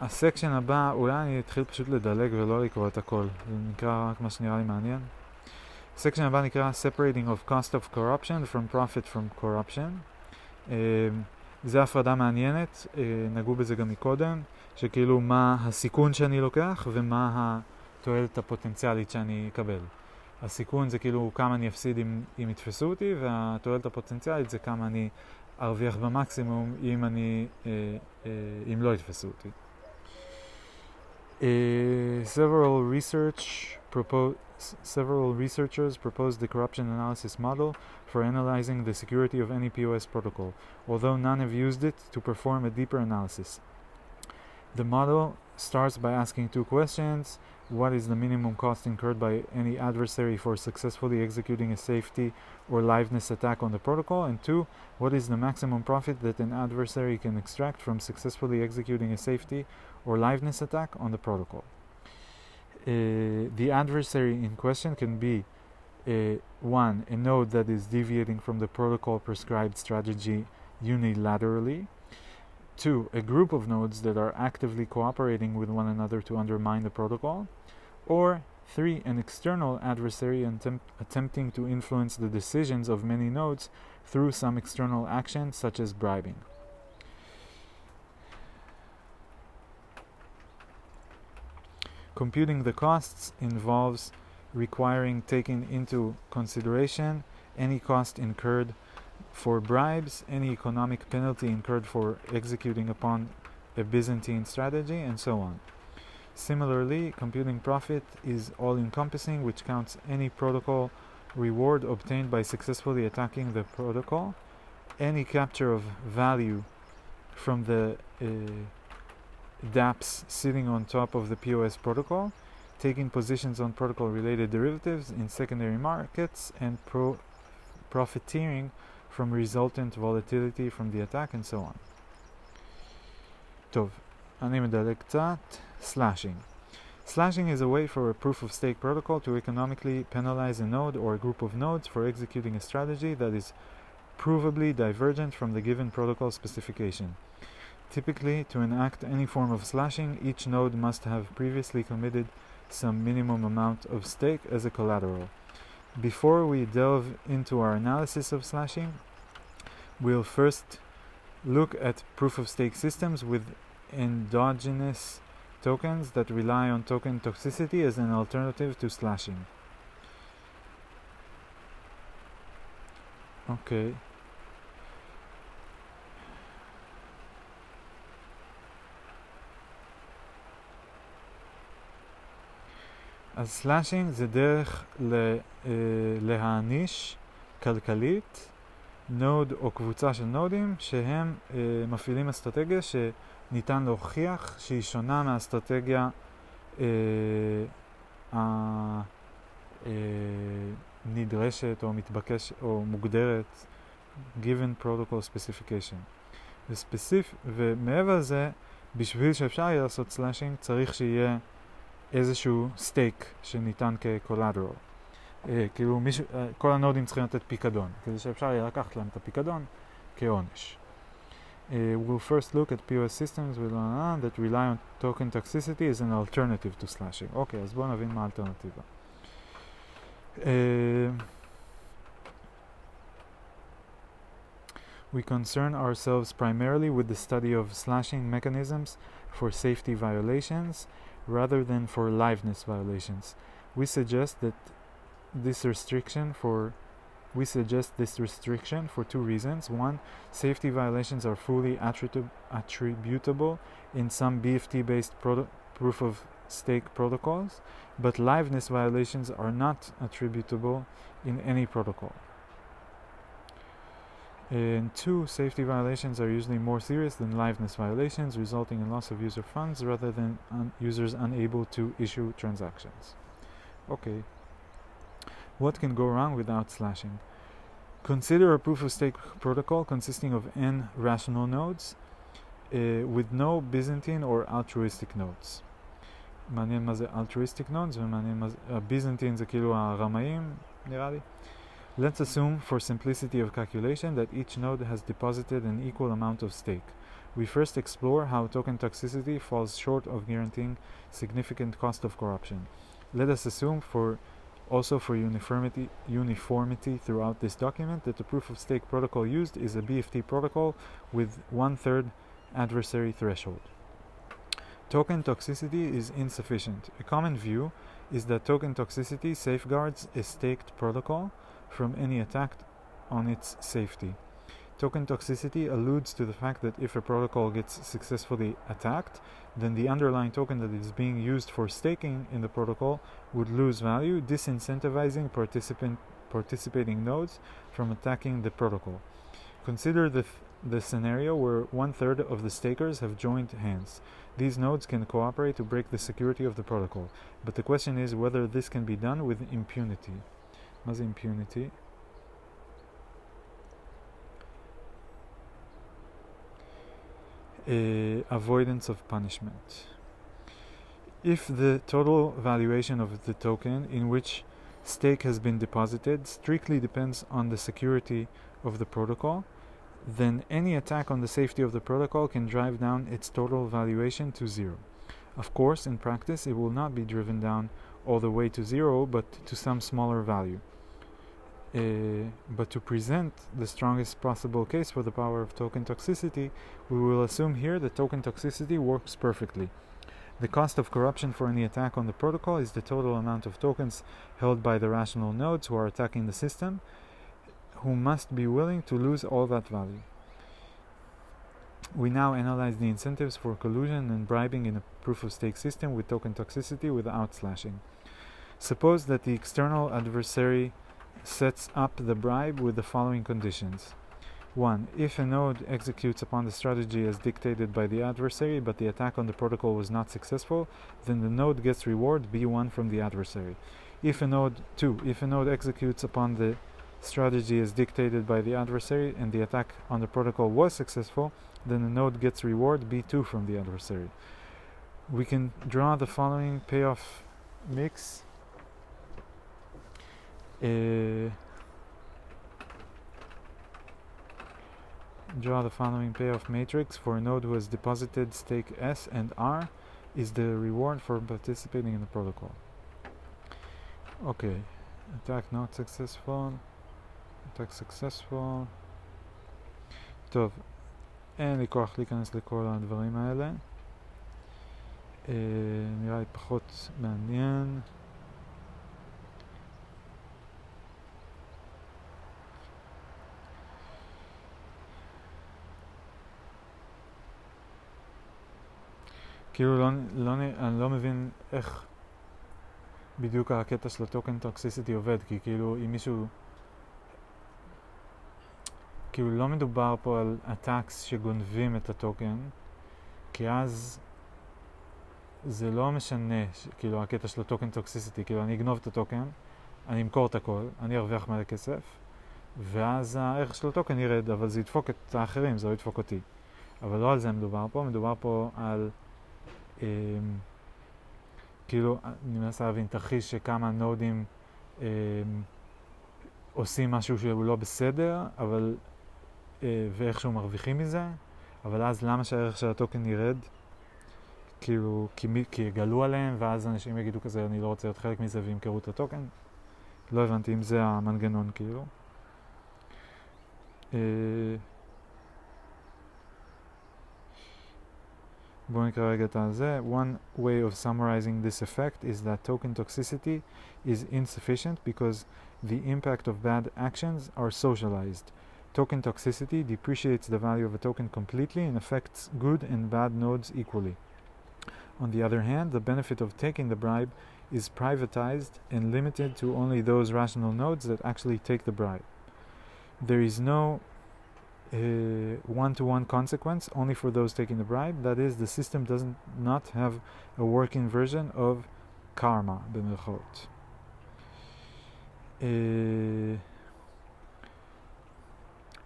הסקשן הבא, אולי אני אתחיל פשוט לדלג ולא לקרוא את הכל, זה נקרא רק מה שנראה לי מעניין. הסקשן הבא נקרא Separating of Cost of Corruption from Profit from Corruption. Uh, זה הפרדה מעניינת, uh, נגעו בזה גם מקודם, שכאילו מה הסיכון שאני לוקח ומה התועלת הפוטנציאלית שאני אקבל. הסיכון זה כאילו כמה אני אפסיד אם, אם יתפסו אותי, והתועלת הפוטנציאלית זה כמה אני ארוויח במקסימום אם אני, uh, uh, אם לא יתפסו אותי. Uh, several research propose several researchers proposed the corruption analysis model for analyzing the security of any POS protocol, although none have used it to perform a deeper analysis. The model starts by asking two questions what is the minimum cost incurred by any adversary for successfully executing a safety or liveness attack on the protocol? And two, what is the maximum profit that an adversary can extract from successfully executing a safety or liveness attack on the protocol? Uh, the adversary in question can be uh, one, a node that is deviating from the protocol prescribed strategy unilaterally. Two, a group of nodes that are actively cooperating with one another to undermine the protocol. Or three, an external adversary attempt, attempting to influence the decisions of many nodes through some external action, such as bribing. Computing the costs involves requiring taking into consideration any cost incurred for bribes, any economic penalty incurred for executing upon a Byzantine strategy, and so on. Similarly, computing profit is all encompassing, which counts any protocol reward obtained by successfully attacking the protocol, any capture of value from the uh, dApps sitting on top of the POS protocol, taking positions on protocol related derivatives in secondary markets, and pro- profiteering from resultant volatility from the attack, and so on. טוב, אני מדלג קצת. Slashing. Slashing is a way for a proof of stake protocol to economically penalize a node or a group of nodes for executing a strategy that is provably divergent from the given protocol specification. Typically, to enact any form of slashing, each node must have previously committed some minimum amount of stake as a collateral. Before we delve into our analysis of slashing, we'll first look at proof of stake systems with endogenous tokens that rely on token toxicity as an alternative to slashing. Okay. אז סלאשינג זה דרך ל, אה, להעניש כלכלית נוד או קבוצה של נודים שהם אה, מפעילים אסטרטגיה שניתן להוכיח שהיא שונה מהאסטרטגיה אה, הנדרשת או מתבקשת או מוגדרת given protocol specification. וספציפ, ומעבר לזה, בשביל שאפשר יהיה לעשות סלאשינג צריך שיהיה איזשהו סטייק שניתן כקולדרל. אה, כאילו מישהו, אה, כל הנודים צריכים לתת פיקדון, כדי שאפשר יהיה לקחת להם את הפיקדון כעונש. Uh, we'll first look at POS systems with, uh, that rely on token toxicity as an alternative to slashing. אוקיי, אז בואו נבין מה האלטרנטיבה. Uh, we concern ourselves primarily with the study of slashing mechanisms for safety violations rather than for liveness violations. We suggest that this restriction for we suggest this restriction for two reasons. One, safety violations are fully attribu- attributable in some BFT based proof of stake protocols, but liveness violations are not attributable in any protocol. And two, safety violations are usually more serious than liveness violations, resulting in loss of user funds rather than un- users unable to issue transactions. Okay. What can go wrong without slashing? Consider a proof of stake protocol consisting of n rational nodes uh, with no Byzantine or altruistic nodes. מעניין מה זה altruistic nodes ומעניין מה זה... הביזנטין זה כאילו הרמאים, נראה לי. Let's assume, for simplicity of calculation, that each node has deposited an equal amount of stake. We first explore how token toxicity falls short of guaranteeing significant cost of corruption. Let us assume for also for uniformity, uniformity throughout this document that the proof of stake protocol used is a BFT protocol with one-third adversary threshold. Token toxicity is insufficient. A common view is that token toxicity safeguards a staked protocol from any attack on its safety. Token toxicity alludes to the fact that if a protocol gets successfully attacked, then the underlying token that is being used for staking in the protocol would lose value, disincentivizing participating nodes from attacking the protocol. Consider the, the scenario where one third of the stakers have joined hands. These nodes can cooperate to break the security of the protocol, but the question is whether this can be done with impunity has impunity. Avoidance of punishment. If the total valuation of the token in which stake has been deposited strictly depends on the security of the protocol, then any attack on the safety of the protocol can drive down its total valuation to zero. Of course, in practice, it will not be driven down all the way to zero, but to some smaller value. Uh, but to present the strongest possible case for the power of token toxicity, we will assume here that token toxicity works perfectly. The cost of corruption for any attack on the protocol is the total amount of tokens held by the rational nodes who are attacking the system, who must be willing to lose all that value. We now analyze the incentives for collusion and bribing in a proof of stake system with token toxicity without slashing. Suppose that the external adversary sets up the bribe with the following conditions. 1. If a node executes upon the strategy as dictated by the adversary, but the attack on the protocol was not successful, then the node gets reward B1 from the adversary. If a node 2. If a node executes upon the strategy as dictated by the adversary and the attack on the protocol was successful, then the node gets reward B2 from the adversary. We can draw the following payoff mix uh, draw the following payoff matrix for a node who has deposited stake S and R is the reward for participating in the protocol. Okay, attack not successful, attack successful. טוב, אין לי כוח להיכנס לכל הדברים האלה. אה, נראה לי פחות מעניין. כאילו לא, לא, אני לא מבין איך בדיוק הקטע של הטוקן טוקסיסיטי עובד, כי כאילו אם מישהו... כאילו לא מדובר פה על הטקס שגונבים את הטוקן, כי אז זה לא משנה, כאילו הקטע של הטוקן טוקסיסיטי, כאילו אני אגנוב את הטוקן, אני אמכור את הכל, אני ארוויח מלא כסף, ואז הערך של הטוקן ירד, אבל זה ידפוק את האחרים, זה לא ידפוק אותי. אבל לא על זה מדובר פה, מדובר פה על... אה, כאילו, אני מנסה להבין תרחיש שכמה נודים אה, עושים משהו שהוא לא בסדר, אבל אה, ואיכשהו מרוויחים מזה, אבל אז למה שהערך של הטוקן ירד? כאילו, כי, כי יגלו עליהם, ואז אנשים יגידו כזה, אני לא רוצה להיות חלק מזה וימכרו את הטוקן? לא הבנתי אם זה המנגנון, כאילו. אה, One way of summarizing this effect is that token toxicity is insufficient because the impact of bad actions are socialized. Token toxicity depreciates the value of a token completely and affects good and bad nodes equally. On the other hand, the benefit of taking the bribe is privatized and limited to only those rational nodes that actually take the bribe. There is no one to one consequence only for those taking the bribe. That is, the system does not have a working version of karma. Uh,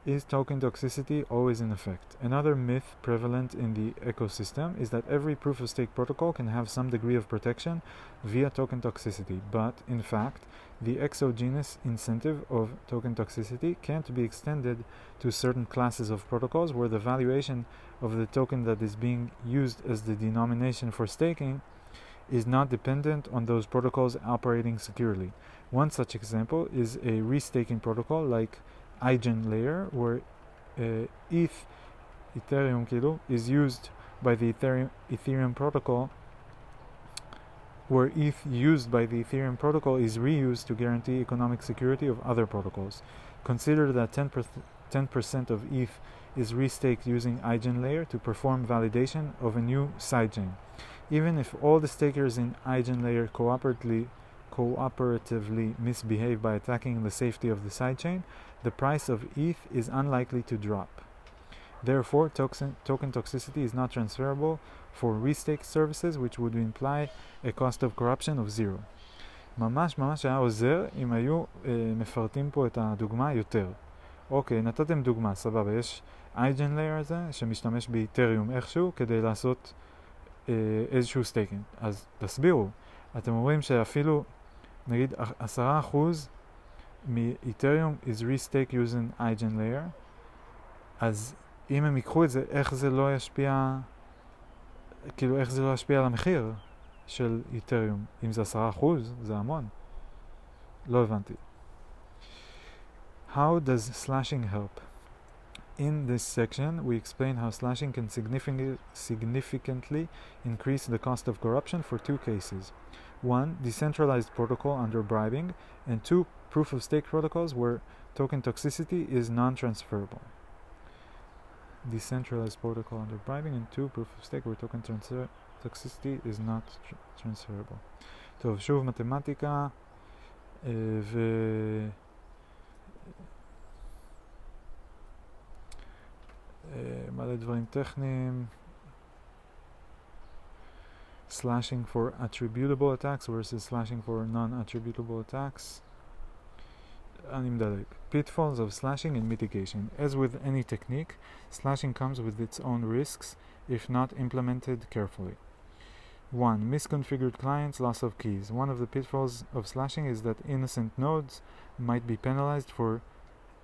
is token toxicity always in effect? Another myth prevalent in the ecosystem is that every proof of stake protocol can have some degree of protection via token toxicity, but in fact, the exogenous incentive of token toxicity can't be extended to certain classes of protocols where the valuation of the token that is being used as the denomination for staking is not dependent on those protocols operating securely. One such example is a restaking protocol like EigenLayer, where uh, ETH, Ethereum, is used by the Ethereum, Ethereum protocol where ETH used by the Ethereum protocol is reused to guarantee economic security of other protocols. Consider that 10%, 10% of ETH is restaked using EigenLayer to perform validation of a new sidechain. Even if all the stakers in EigenLayer cooperatively, cooperatively misbehave by attacking the safety of the sidechain, the price of ETH is unlikely to drop. Therefore, token, token toxicity is not transferable for restake services, which would imply a cost of corruption of zero. ממש ממש היה עוזר אם היו אה, מפרטים פה את הדוגמה יותר. אוקיי, נתתם דוגמה, סבבה, יש אייג'ן לייר הזה שמשתמש באיתריום איכשהו כדי לעשות אה, איזשהו סטייקינג. אז תסבירו, אתם אומרים שאפילו נגיד עשרה אחוז מאיתריום is restaked using אייג'ן לייר, אז אם הם ייקחו את זה, איך זה לא ישפיע, כאילו איך זה לא ישפיע על המחיר של איתריום? אם זה עשרה אחוז, זה המון. לא הבנתי. How does slashing help? In this section, we explain how slashing can significantly, significantly increase the cost of corruption for two cases. One, decentralized protocol under bribing, and two, proof of stake protocols where token toxicity is non transferable. Decentralized protocol under bribing, and two, proof of stake where token transfer toxicity is not tr transferable. טוב, שוב מתמטיקה ו... מלא דברים טכניים. Slashing for attributable attacks versus slashing for non-attributable attacks. Pitfalls of slashing and mitigation. As with any technique, slashing comes with its own risks if not implemented carefully. 1. Misconfigured clients, loss of keys. One of the pitfalls of slashing is that innocent nodes might be penalized for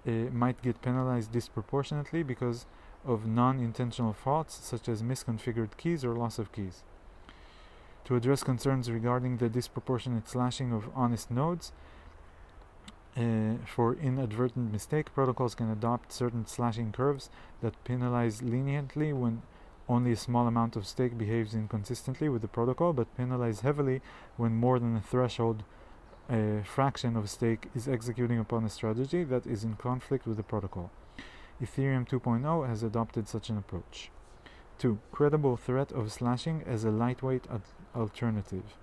uh, might get penalized disproportionately because of non-intentional faults such as misconfigured keys or loss of keys. To address concerns regarding the disproportionate slashing of honest nodes, uh, for inadvertent mistake, protocols can adopt certain slashing curves that penalize leniently when only a small amount of stake behaves inconsistently with the protocol, but penalize heavily when more than a threshold uh, fraction of stake is executing upon a strategy that is in conflict with the protocol. Ethereum 2.0 has adopted such an approach. 2. Credible threat of slashing as a lightweight alternative.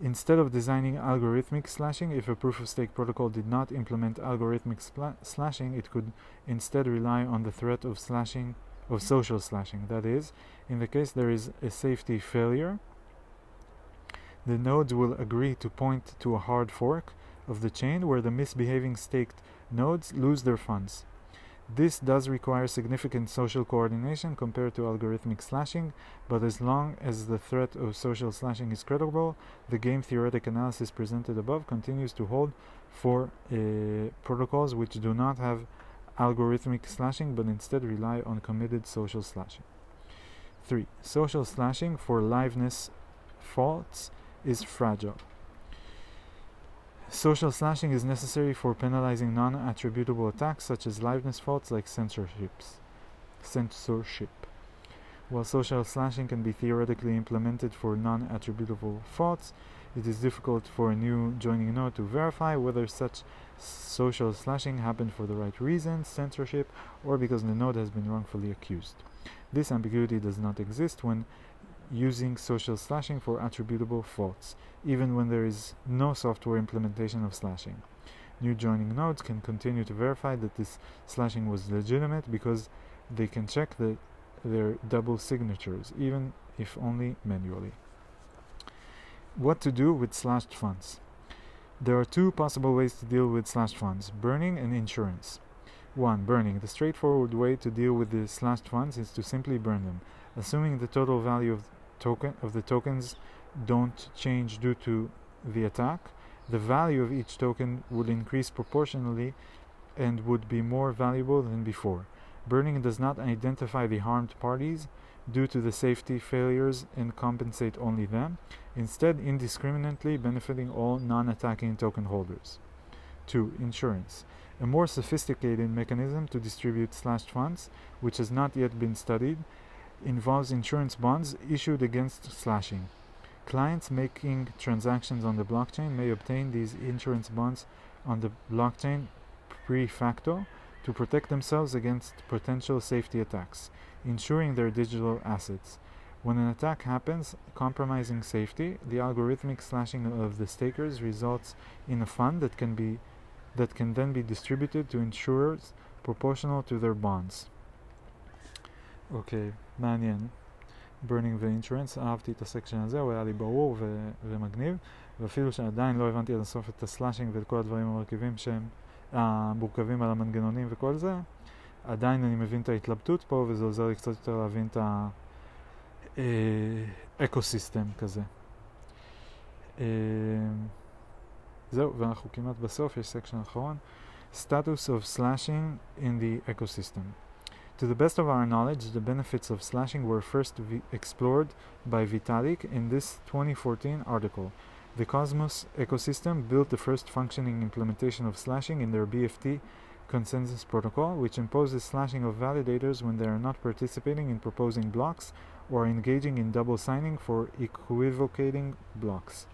Instead of designing algorithmic slashing, if a proof of stake protocol did not implement algorithmic slashing, it could instead rely on the threat of slashing of social slashing. That is, in the case there is a safety failure, the nodes will agree to point to a hard fork of the chain where the misbehaving staked nodes lose their funds. This does require significant social coordination compared to algorithmic slashing, but as long as the threat of social slashing is credible, the game theoretic analysis presented above continues to hold for uh, protocols which do not have algorithmic slashing but instead rely on committed social slashing. 3. Social slashing for liveness faults is fragile. Social slashing is necessary for penalizing non-attributable attacks such as liveness faults like censorships. Censorship. While social slashing can be theoretically implemented for non-attributable faults, it is difficult for a new joining node to verify whether such social slashing happened for the right reasons, censorship, or because the node has been wrongfully accused. This ambiguity does not exist when using social slashing for attributable faults, even when there is no software implementation of slashing. New joining nodes can continue to verify that this slashing was legitimate because they can check the, their double signatures, even if only manually. What to do with slashed funds? There are two possible ways to deal with slashed funds burning and insurance. 1. Burning. The straightforward way to deal with the slashed funds is to simply burn them, assuming the total value of, token, of the tokens don't change due to the attack. The value of each token would increase proportionally and would be more valuable than before. Burning does not identify the harmed parties due to the safety failures and compensate only them, instead indiscriminately benefiting all non-attacking token holders. 2. Insurance. A more sophisticated mechanism to distribute slashed funds, which has not yet been studied, involves insurance bonds issued against slashing. Clients making transactions on the blockchain may obtain these insurance bonds on the blockchain pre facto to protect themselves against potential safety attacks, insuring their digital assets. When an attack happens, compromising safety, the algorithmic slashing of the stakers results in a fund that can be that can then be distributed to insurers proportional to their bonds. אוקיי, okay, מעניין. burning ואינשורנס, אהבתי את הסקשן הזה, הוא היה לי ברור ו- ומגניב, ואפילו שעדיין לא הבנתי עד הסוף את הסלאשינג ואת כל הדברים המרכיבים שהם המורכבים על המנגנונים וכל זה, עדיין אני מבין את ההתלבטות פה, וזה עוזר לי קצת יותר להבין את האקו-סיסטם כזה. זהו, ואנחנו כמעט בסוף, יש סקשן אחרון. Status of slashing in the ecosystem. To the best of our knowledge, the benefits of slashing were first explored by Vitalik in this 2014 article. The Cosmos ecosystem built the first functioning implementation of slashing in their BFT consensus protocol, which imposes slashing of validators when they are not participating in proposing blocks or engaging in double signing for equivocating blocks.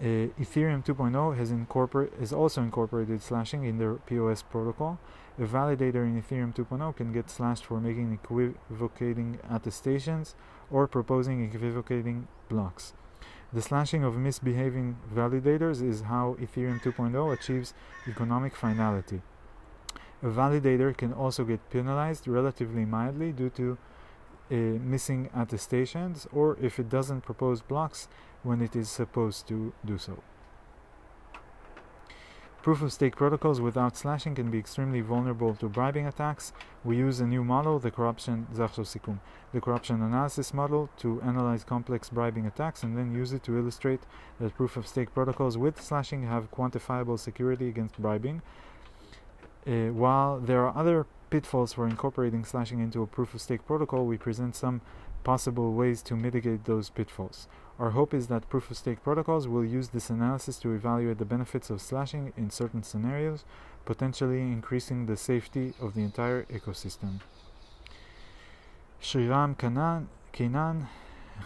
Uh, Ethereum 2.0 has, incorpor- has also incorporated slashing in their POS protocol. A validator in Ethereum 2.0 can get slashed for making equivocating attestations or proposing equivocating blocks. The slashing of misbehaving validators is how Ethereum 2.0 achieves economic finality. A validator can also get penalized relatively mildly due to uh, missing attestations or if it doesn't propose blocks when it is supposed to do so. Proof of stake protocols without slashing can be extremely vulnerable to bribing attacks. We use a new model, the corruption the corruption analysis model, to analyze complex bribing attacks and then use it to illustrate that proof of stake protocols with slashing have quantifiable security against bribing. Uh, while there are other pitfalls for incorporating slashing into a proof of stake protocol, we present some possible ways to mitigate those pitfalls. Our hope is that proof of stake protocols will use this analysis to evaluate the benefits of slashing in certain scenarios, potentially increasing the safety of the entire ecosystem. Sreeram Kannan, Kenan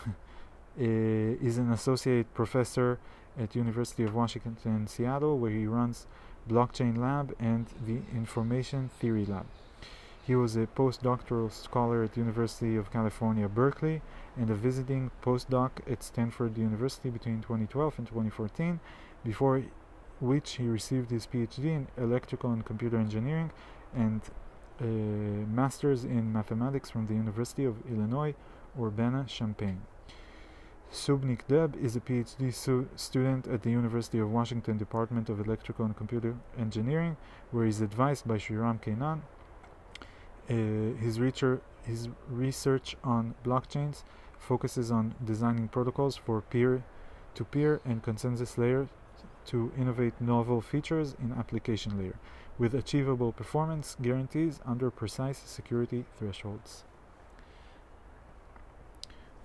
<laughs> eh, is an associate professor at University of Washington Seattle where he runs Blockchain Lab and the Information Theory Lab. He was a postdoctoral scholar at the University of California, Berkeley, and a visiting postdoc at Stanford University between 2012 and 2014, before which he received his PhD in electrical and computer engineering and a master's in mathematics from the University of Illinois, Urbana-Champaign. Soubhik Deb is a PhD su- student at the University of Washington Department of Electrical and Computer Engineering, where he is advised by Sreeram Kainan uh, his, his research on blockchains focuses on designing protocols for peer-to-peer and consensus layer to innovate novel features in application layer. with achievable performance guarantees under precise security thresholds.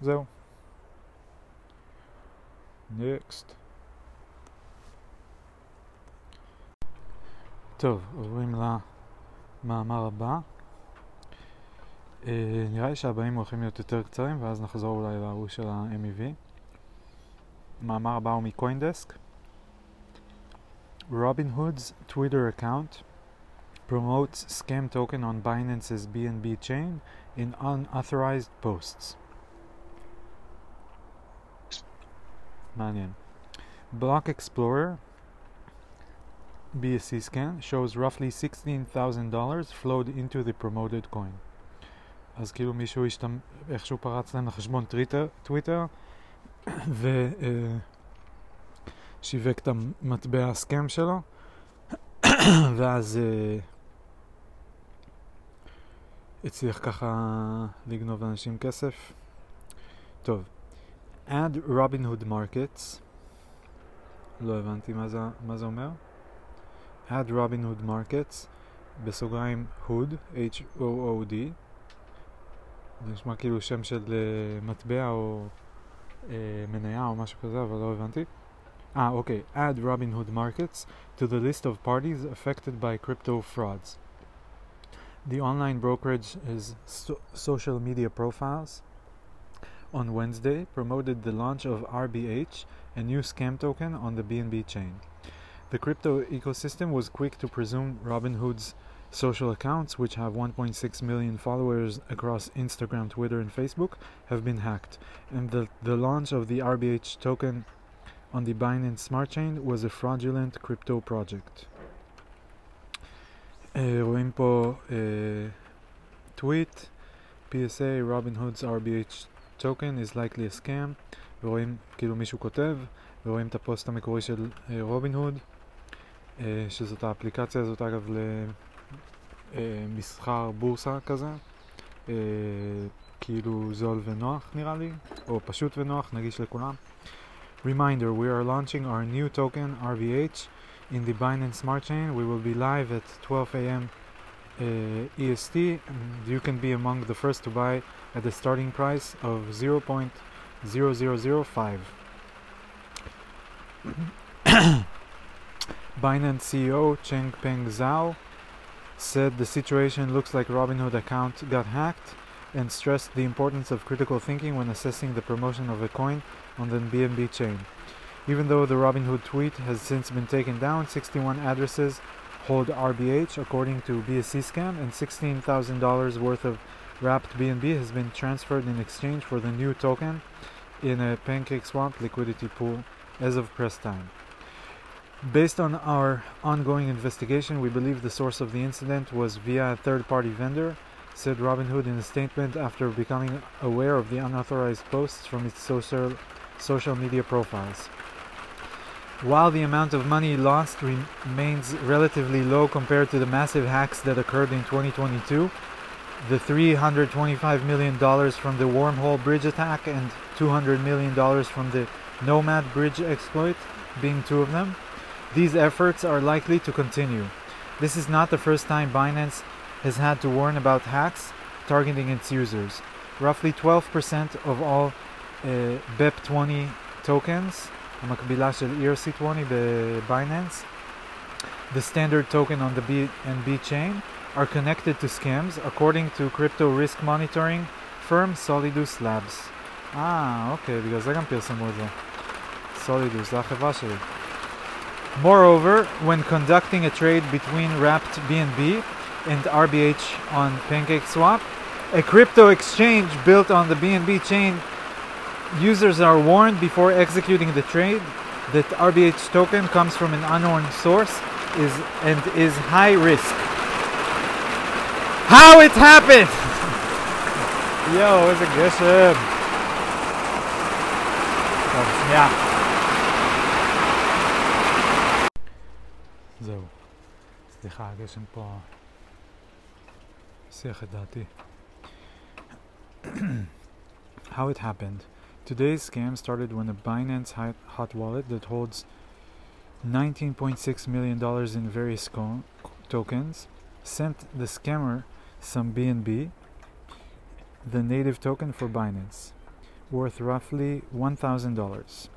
זהו. Next. טוב, עוברים למאמר הבא. נראה לי שהבאים הולכים להיות יותר קצרים, ואז נחזור אולי להוא של ה-MEV. מאמר הבא הוא מקוינדסק. Robinhood's Twitter account promotes scam token on Binance's BNB chain in unauthorized posts. מעניין. Block Explorer BscScan shows roughly $16,000 flowed into the promoted coin. אז כאילו מישהו השתמ... איכשהו פרץ להם לחשבון טוויטר, טוויטר ושיווק את המטבע הסכם שלו ואז הצליח ככה לגנוב לאנשים כסף. טוב, add Robinhood Markets לא הבנתי מה זה, מה זה אומר. add Robinhood Markets בסוגריים hood, H-O-O-D זה נשמע כאילו שם של uh, מטבע או uh, מניה או משהו כזה, אבל לא הבנתי. Ah, okay. Add Robinhood Markets to the list of parties affected by crypto frauds. The online brokerage is so social media profiles on Wednesday promoted the launch of RBH, a new scam token on the BNB chain. The crypto ecosystem was quick to presume Robinhood's social accounts, which have 1.6 million followers across Instagram, Twitter, and Facebook, have been hacked, and the, the launch of the RBH token on the Binance Smart Chain was a fraudulent crypto project. Uh, רואים פה טוויט, PSA, Robinhood's RBH token is likely a scam, ורואים כאילו מישהו כותב, ורואים את הפוסט המקורי של רובינהוד, uh, שזאת האפליקציה הזאת אגב למסחר בורסה כזה, uh, כאילו זול ונוח נראה לי, או פשוט ונוח, נגיש לכולם. Reminder, we are launching our new token RVH in the Binance Smart Chain. We will be live at 12 a.m. Uh, EST, and you can be among the first to buy at the starting price of 0.0005. <coughs> Binance CEO Changpeng Zhao said the situation looks like Robinhood account got hacked and stressed the importance of critical thinking when assessing the promotion of a coin on the BNB chain. Even though the Robinhood tweet has since been taken down, 61 addresses hold RBH according to BSC scam, and $16,000 worth of wrapped BNB has been transferred in exchange for the new token in a PancakeSwap liquidity pool as of press time. Based on our ongoing investigation, we believe the source of the incident was via a third party vendor, said Robinhood in a statement after becoming aware of the unauthorized posts from its social social media profiles. While the amount of money lost remains relatively low compared to the massive hacks that occurred in 2022, the $325 million from the Wormhole Bridge attack and $200 million from the Nomad Bridge exploit being two of them, these efforts are likely to continue. This is not the first time Binance has had to warn about hacks targeting its users. Roughly 12% of all uh, BEP20 tokens, המקבילה של ERC20 בבייננס, the standard token on the BNB chain, are connected to scams according to crypto risk monitoring firm Solidus Labs. אה, אוקיי, בגלל זה גם פרסמו את זה. Solidus, זה החברה שלי. Moreover, when conducting a trade between wrapped BNB and RBH on PancakeSwap, a crypto exchange built on the BNB chain Users are warned before executing the trade that RBH token comes from an unknown source is and is high risk. How it happened? <laughs> Yo, איזה גשם. טוב, שנייה. סליחה, הגשם פה הסיח את דעתי. <clears throat> How it happened. Today's scam started when a Binance hot wallet that holds $19.6 million in various co- tokens, sent the scammer some BNB, the native token for Binance, worth roughly $1,000.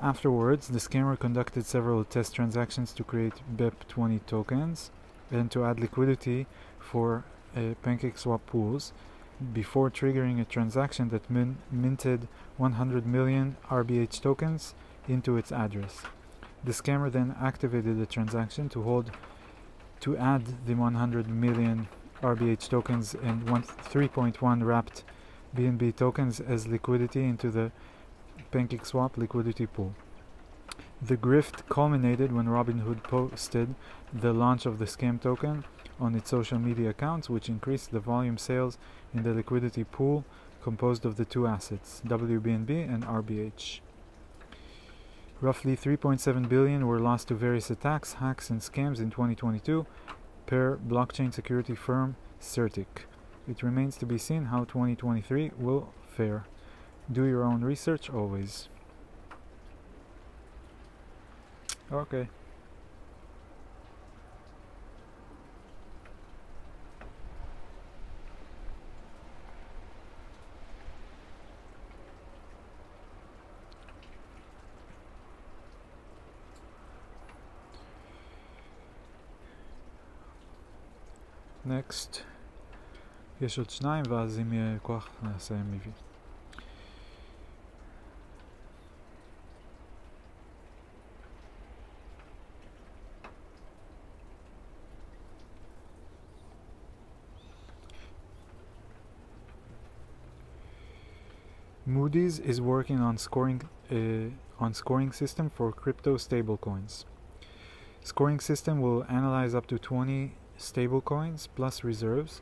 Afterwards, the scammer conducted several test transactions to create BEP20 tokens and to add liquidity for uh, PancakeSwap pools before triggering a transaction that min- minted 100 million RBH tokens into its address. The scammer then activated the transaction to hold to add the 100 million RBH tokens and 3.1 wrapped BNB tokens as liquidity into the PancakeSwap liquidity pool. The grift culminated when Robinhood posted the launch of the scam token on its social media accounts, which increased the volume sales in the liquidity pool composed of the two assets, WBNB and RBH. Roughly 3.7 billion were lost to various attacks, hacks, and scams in 2022 per blockchain security firm CertiK. It remains to be seen how 2023 will fare. Do your own research always. Okay. נקסט. יש עוד שניים ואז אם יהיה כוח נעשה MVP. Moody's is working on scoring uh, on scoring system for crypto stablecoins. Scoring system will analyze up to 20 stablecoins plus reserves.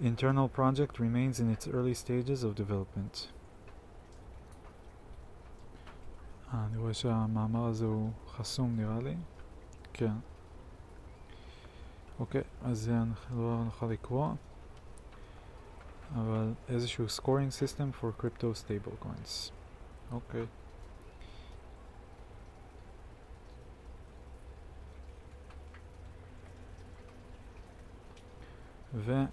Internal project remains in its early stages of development. אה, אני רואה שהמאמר הזה הוא חסום נראה לי. כן. אוקיי, אז זה לא נוכל לקרוא. Uh, well, issue scoring system for crypto stablecoins. Okay. Ve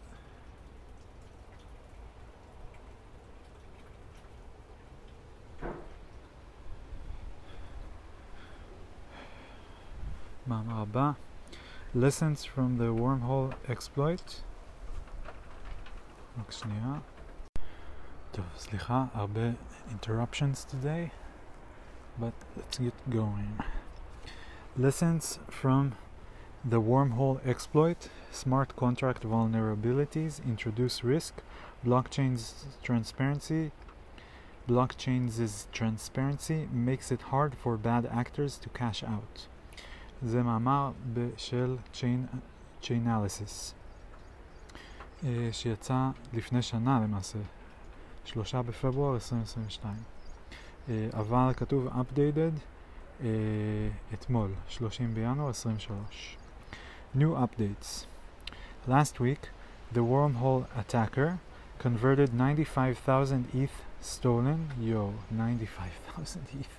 Mama Lessons from the wormhole exploit רק שנייה טוב, סליחה, הרבה interruptions today but let's get going Lessons from the wormhole exploit, smart contract vulnerabilities introduce risk, blockchain's transparency, blockchain's transparency makes it hard for bad actors to cash out. זה מאמר של Chainalysis שיצא לפני שנה למעשה, שלושה בפברואר 2022 אבל כתוב updated אתמול, 30 בינואר 23 New updates. Last week, the wormhole attacker converted 95,000 ETH stolen. Yo, 95,000 ETH.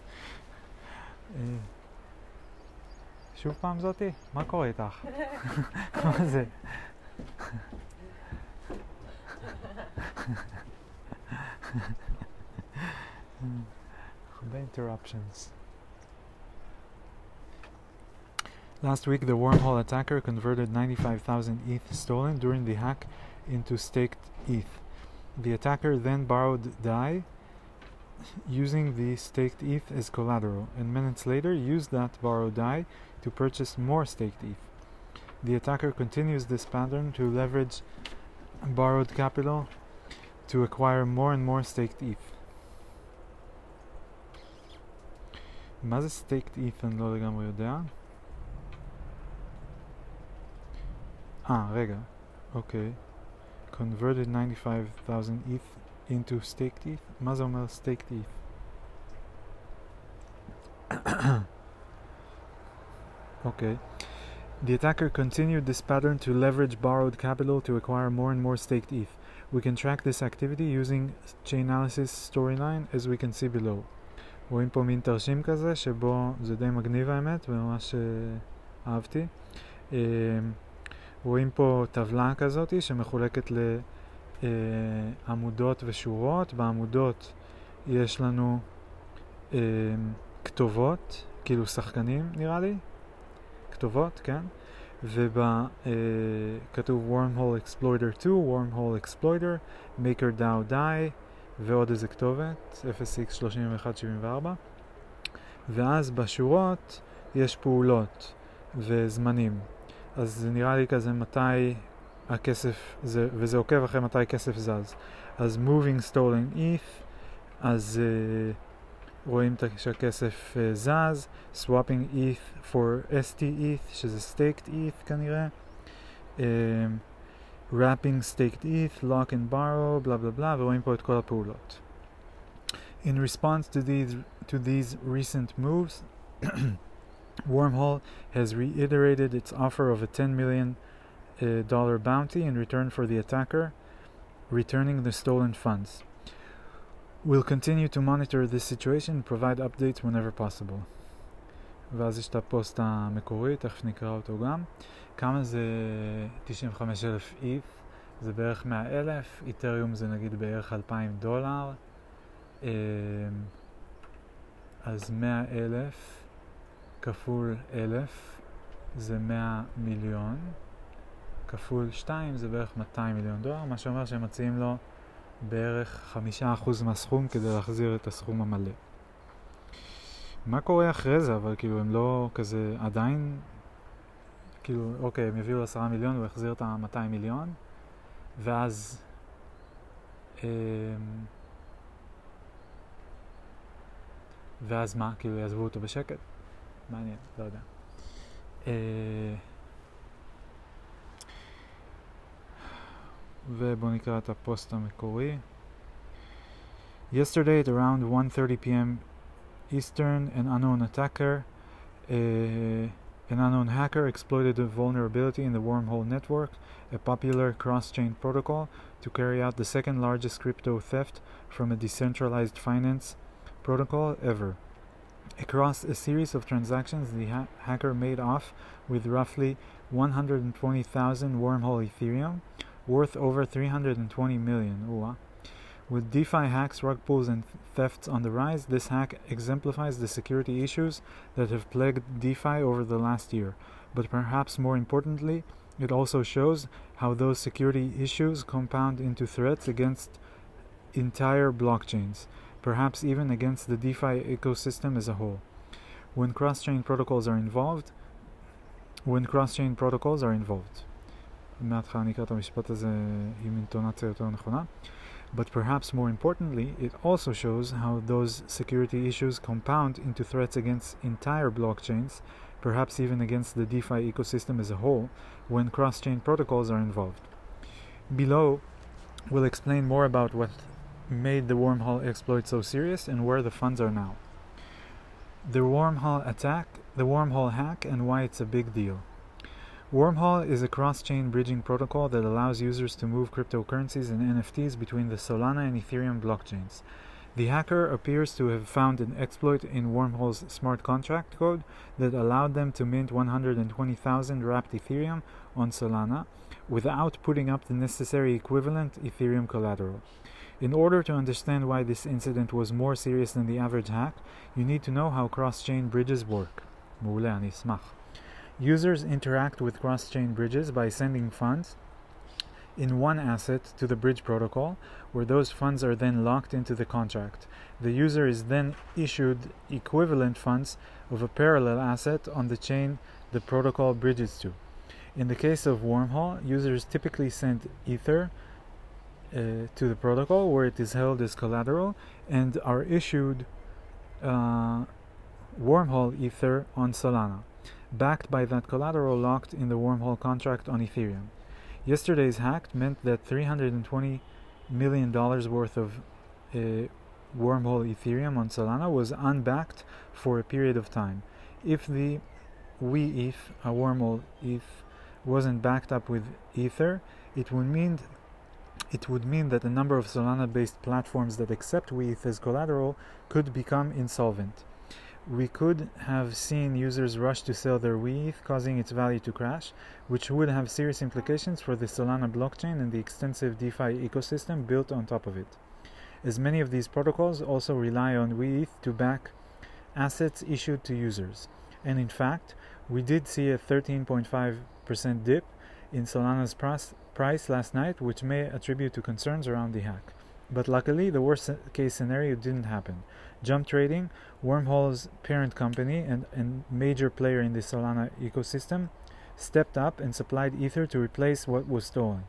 שוב פעם זאתי? מה קורה איתך? <laughs> מה זה? <laughs> <laughs> the interruptions. Last week, the wormhole attacker converted 95,000 ETH stolen during the hack into staked ETH. The attacker then borrowed DAI using the staked ETH as collateral, and minutes later used that borrowed DAI to purchase more staked ETH. The attacker continues this pattern to leverage borrowed capital to acquire more and more staked ETH. מה זה staked ETH אני לא לגמרי יודע. Ah, רגע. אוקיי. converted 95,000 ETH into staked ETH? מה זה אומר staked ETH? <clears throat> okay. The attacker continued this pattern to leverage borrowed capital to acquire more and more staked ETH. We can track this activity using Chainalysis storyline as we can see below. רואים פה מין תרשים כזה שבו זה די מגניב האמת וממש אהבתי. אה, רואים פה טבלה כזאת שמחולקת לעמודות ושורות. בעמודות יש לנו אה, כתובות, כאילו שחקנים נראה לי, כתובות, כן? וכתוב Wormhole Exploiter 2, Wormhole Exploiter, Maker DAO Die ועוד איזה כתובת, 0x3174 ואז בשורות יש פעולות וזמנים. אז זה נראה לי כזה מתי הכסף, זה, וזה עוקב אחרי מתי כסף זז. אז moving stolen ETH אז uh, רואים שהכסף uh, זז, swapping ETH for ST ETH שזה staked ETH כנראה, um, wrapping staked ETH, lock and borrow, בלה בלה בלה, ורואים פה את כל הפעולות. In response to these, to these recent moves, <coughs> Wormhole has reiterated its offer of a 10 million uh, dollar bounty in return for the attacker returning the stolen funds. We'll continue to monitor this situation and provide updates whenever possible. ואז יש את הפוסט המקורי, תכף נקרא אותו גם. כמה זה 95 אלף איף? זה בערך 100 אלף, איתריום זה נגיד בערך 2,000 דולר. אז 100 אלף כפול אלף זה 100 מיליון, כפול 2 זה בערך 200 מיליון דולר, מה שאומר שהם מציעים לו בערך חמישה אחוז מהסכום כדי להחזיר את הסכום המלא. מה קורה אחרי זה? אבל כאילו הם לא כזה עדיין, כאילו אוקיי הם יביאו עשרה מיליון הוא יחזיר את ה-200 מיליון ואז אה, ואז מה? כאילו יעזבו אותו בשקט? מעניין, לא יודע. אה, ובואו נקרא את הפוסט המקורי. Yesterday at around 1:30 p.m. Eastern, an unknown attacker, uh, an unknown hacker exploited a vulnerability in the Wormhole network, a popular cross-chain protocol, to carry out the second largest crypto theft from a decentralized finance protocol ever. Across a series of transactions, the ha- hacker made off with roughly 120,000 Wormhole Ethereum, worth over 320 million. Ooh, ah. with DeFi hacks, rug pulls, and thefts on the rise, this hack exemplifies the security issues that have plagued DeFi over the last year. But perhaps more importantly, it also shows how those security issues compound into threats against entire blockchains, perhaps even against the DeFi ecosystem as a whole. When cross-chain protocols are involved, when cross-chain protocols are involved. מההתחלה אני אקרא את המשפט הזה עם אינטונציה יותר נכונה. But perhaps more importantly, it also shows how those security issues compound into threats against entire blockchains, perhaps even against the DeFi ecosystem as a whole, when cross chain protocols are involved. Below, we'll explain more about what made the wormhole exploit so serious and where the funds are now. The wormhole attack, the wormhole hack, and why it's a big deal. Wormhole is a cross-chain bridging protocol that allows users to move cryptocurrencies and NFTs between the Solana and Ethereum blockchains. The hacker appears to have found an exploit in Wormhole's smart contract code that allowed them to mint 120,000 wrapped Ethereum on Solana without putting up the necessary equivalent Ethereum collateral. In order to understand why this incident was more serious than the average hack, you need to know how cross-chain bridges work. מעולה, אני אשמח. Users interact with cross-chain bridges by sending funds in one asset to the bridge protocol, where those funds are then locked into the contract. The user is then issued equivalent funds of a parallel asset on the chain the protocol bridges to. In the case of Wormhole, users typically send Ether uh, to the protocol, where it is held as collateral, and are issued uh, Wormhole Ether on Solana backed by that collateral locked in the wormhole contract on Ethereum. Yesterday's hack meant that $320 million worth of uh, wormhole Ethereum on Solana was unbacked for a period of time. If the we ETH, a wormhole ETH, wasn't backed up with Ether, it would mean it would mean that a number of Solana-based platforms that accept WeETH as collateral could become insolvent. We could have seen users rush to sell their WETH, causing its value to crash, which would have serious implications for the Solana blockchain and the extensive DeFi ecosystem built on top of it. As many of these protocols also rely on WETH to back assets issued to users. And in fact, we did see a 13.5% dip in Solana's price last night, which may attribute to concerns around the hack. But luckily, the worst case scenario didn't happen. Jump Trading, Wormhole's parent company and, and major player in the Solana ecosystem, stepped up and supplied Ether to replace what was stolen.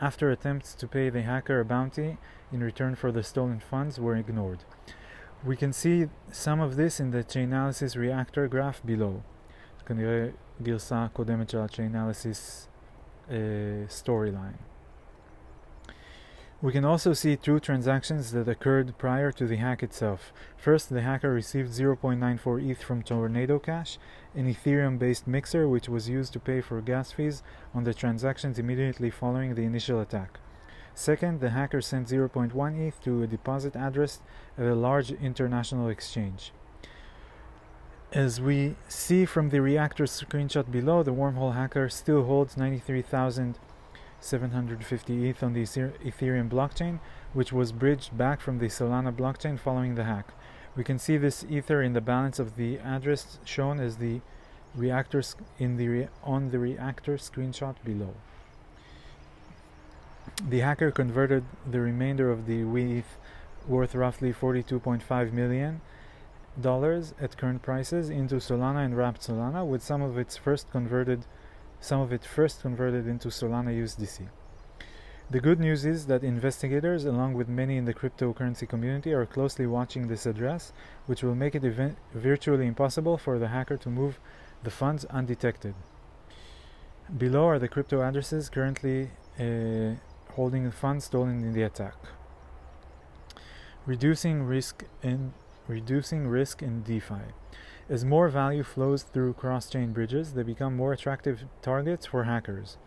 After attempts to pay the hacker a bounty in return for the stolen funds were ignored. We can see some of this in the Chainalysis reactor graph below. כנראה גרסה קודמת של ה-Chainalysis uh, storyline. We can also see two transactions that occurred prior to the hack itself. First, the hacker received 0.94 ETH from Tornado Cash, an Ethereum based mixer which was used to pay for gas fees on the transactions immediately following the initial attack. Second, the hacker sent 0.1 ETH to a deposit address at a large international exchange. As we see from the reactor screenshot below, the wormhole hacker still holds 93,000 750 ETH on the Ethereum blockchain, which was bridged back from the Solana blockchain following the hack. We can see this Ether in the balance of the address shown as the reactors in the on the reactor screenshot below. The hacker converted the remainder of the WETH worth roughly 42.5 million dollars at current prices into Solana and wrapped Solana, with some of its first converted some of it first converted into Solana USDC. The good news is that investigators, along with many in the cryptocurrency community, are closely watching this address, which will make it virtually impossible for the hacker to move the funds undetected. Below are the crypto addresses currently uh, holding the funds stolen in the attack. Reducing risk in reducing risk in DeFi. As more value flows through cross chain bridges, they become more attractive targets for hackers.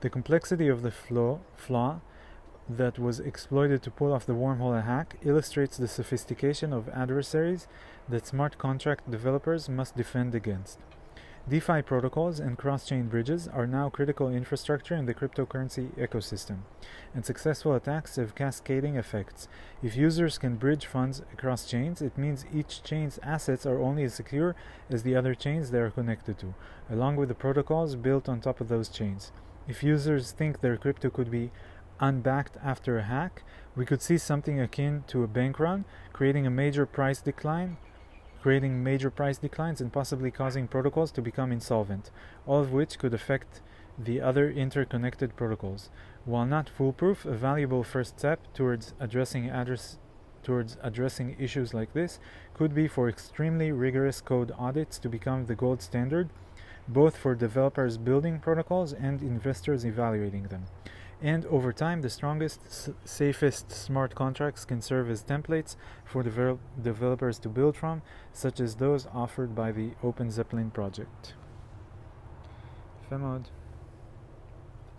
The complexity of the flaw, flaw that was exploited to pull off the wormhole hack illustrates the sophistication of adversaries that smart contract developers must defend against. DeFi protocols and cross-chain bridges are now critical infrastructure in the cryptocurrency ecosystem, and successful attacks have cascading effects. If users can bridge funds across chains, it means each chain's assets are only as secure as the other chains they are connected to, along with the protocols built on top of those chains. If users think their crypto could be unbacked after a hack, we could see something akin to a bank run, creating a major price decline creating major price declines and possibly causing protocols to become insolvent, all of which could affect the other interconnected protocols. While not foolproof, a valuable first step towards addressing address towards addressing issues like this could be for extremely rigorous code audits to become the gold standard, both for developers building protocols and investors evaluating them and over time the strongest, s- safest smart contracts can serve as templates for devel- developers to build from, such as those offered by the Open Zeppelin project. יפה מאוד.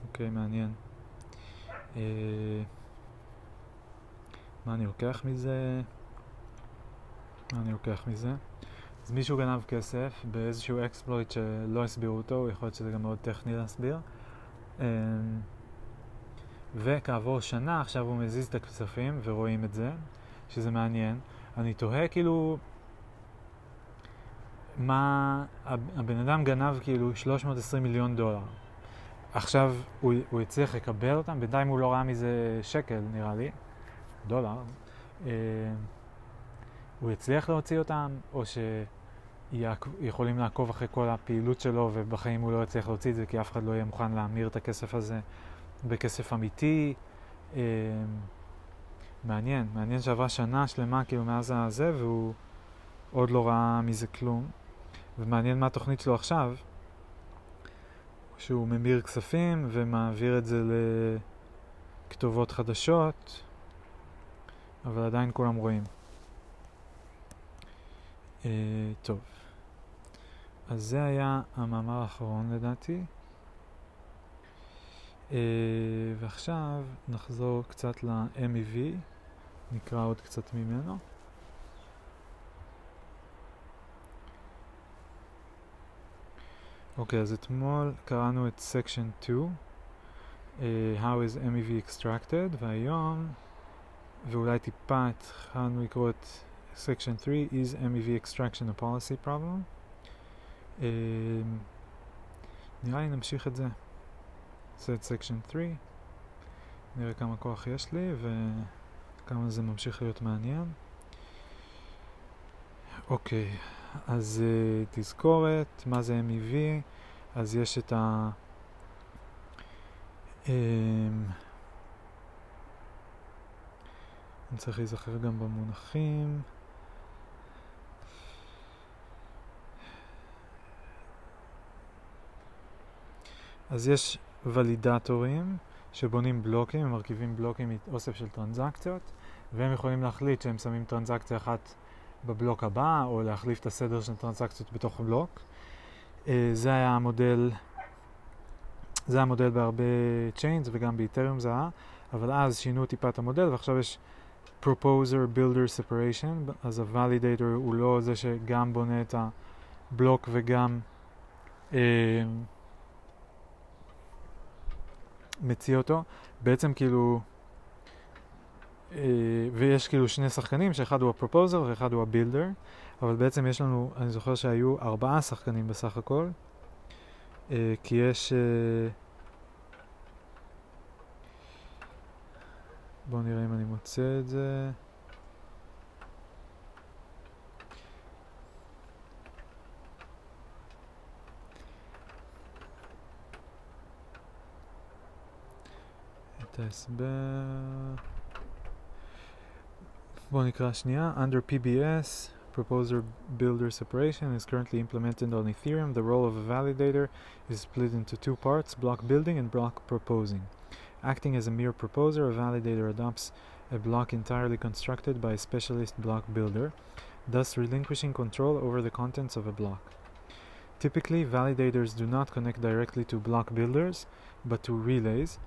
אוקיי, מעניין. אה, מה אני לוקח מזה? מה אני לוקח מזה? אז מישהו גנב כסף באיזשהו אקספלויט שלא הסבירו אותו, יכול להיות שזה גם מאוד טכני להסביר. אה, וכעבור שנה עכשיו הוא מזיז את הכספים ורואים את זה, שזה מעניין. אני תוהה כאילו, מה, הבן אדם גנב כאילו 320 מיליון דולר. עכשיו הוא, הוא הצליח לקבל אותם, בינתיים הוא לא ראה מזה שקל נראה לי, דולר. אה, הוא הצליח להוציא אותם, או שיכולים לעקוב אחרי כל הפעילות שלו ובחיים הוא לא יצליח להוציא את זה כי אף אחד לא יהיה מוכן להמיר את הכסף הזה בכסף אמיתי. אה, מעניין, מעניין שעברה שנה שלמה כאילו מאז הזה והוא עוד לא ראה מזה כלום. ומעניין מה התוכנית שלו עכשיו, שהוא ממיר כספים ומעביר את זה לכתובות חדשות, אבל עדיין כולם רואים. אה, טוב, אז זה היה המאמר האחרון לדעתי. Uh, ועכשיו נחזור קצת ל-MEV, נקרא עוד קצת ממנו. אוקיי, אז אתמול קראנו את section 2, uh, How is MEV extracted, והיום, ואולי טיפה התחלנו לקרוא את section 3, is MEV extraction a policy problem. Uh, נראה לי נמשיך את זה. נעשה את section 3, נראה כמה כוח יש לי וכמה זה ממשיך להיות מעניין. אוקיי. אז uh, תזכורת, מה זה MEV, אז יש את ה... Um, אני צריך להיזכר גם במונחים. אז יש ולידטורים שבונים בלוקים, הם מרכיבים בלוקים מאוסף של טרנזקציות, והם יכולים להחליט שהם שמים טרנזקציה אחת בבלוק הבא, או להחליף את הסדר של טרנסקציות בתוך הבלוק. Uh, זה היה המודל, זה היה המודל בהרבה chains וגם באתריום זה היה, אבל אז שינו טיפה את המודל ועכשיו יש proposer builder separation, אז ה-validator הוא לא זה שגם בונה את הבלוק וגם uh, מציע אותו. בעצם כאילו אה, ויש כאילו שני שחקנים, שאחד הוא הפרופוזר ואחד הוא הבילדר, אבל בעצם יש לנו, אני זוכר שהיו ארבעה שחקנים בסך הכל, אה, כי יש... אה, בואו נראה אם אני מוצא את זה. את ההסבר... בואו נקרא שנייה. Under PBS, Proposer Builder Separation is currently implemented on Ethereum. The role of a validator is split into two parts, block building and block proposing. Acting as a mere proposer, a validator adopts a block entirely constructed by a specialist block builder, thus relinquishing control over the contents of a block. Typically, validators do not connect directly to block builders, but to relays,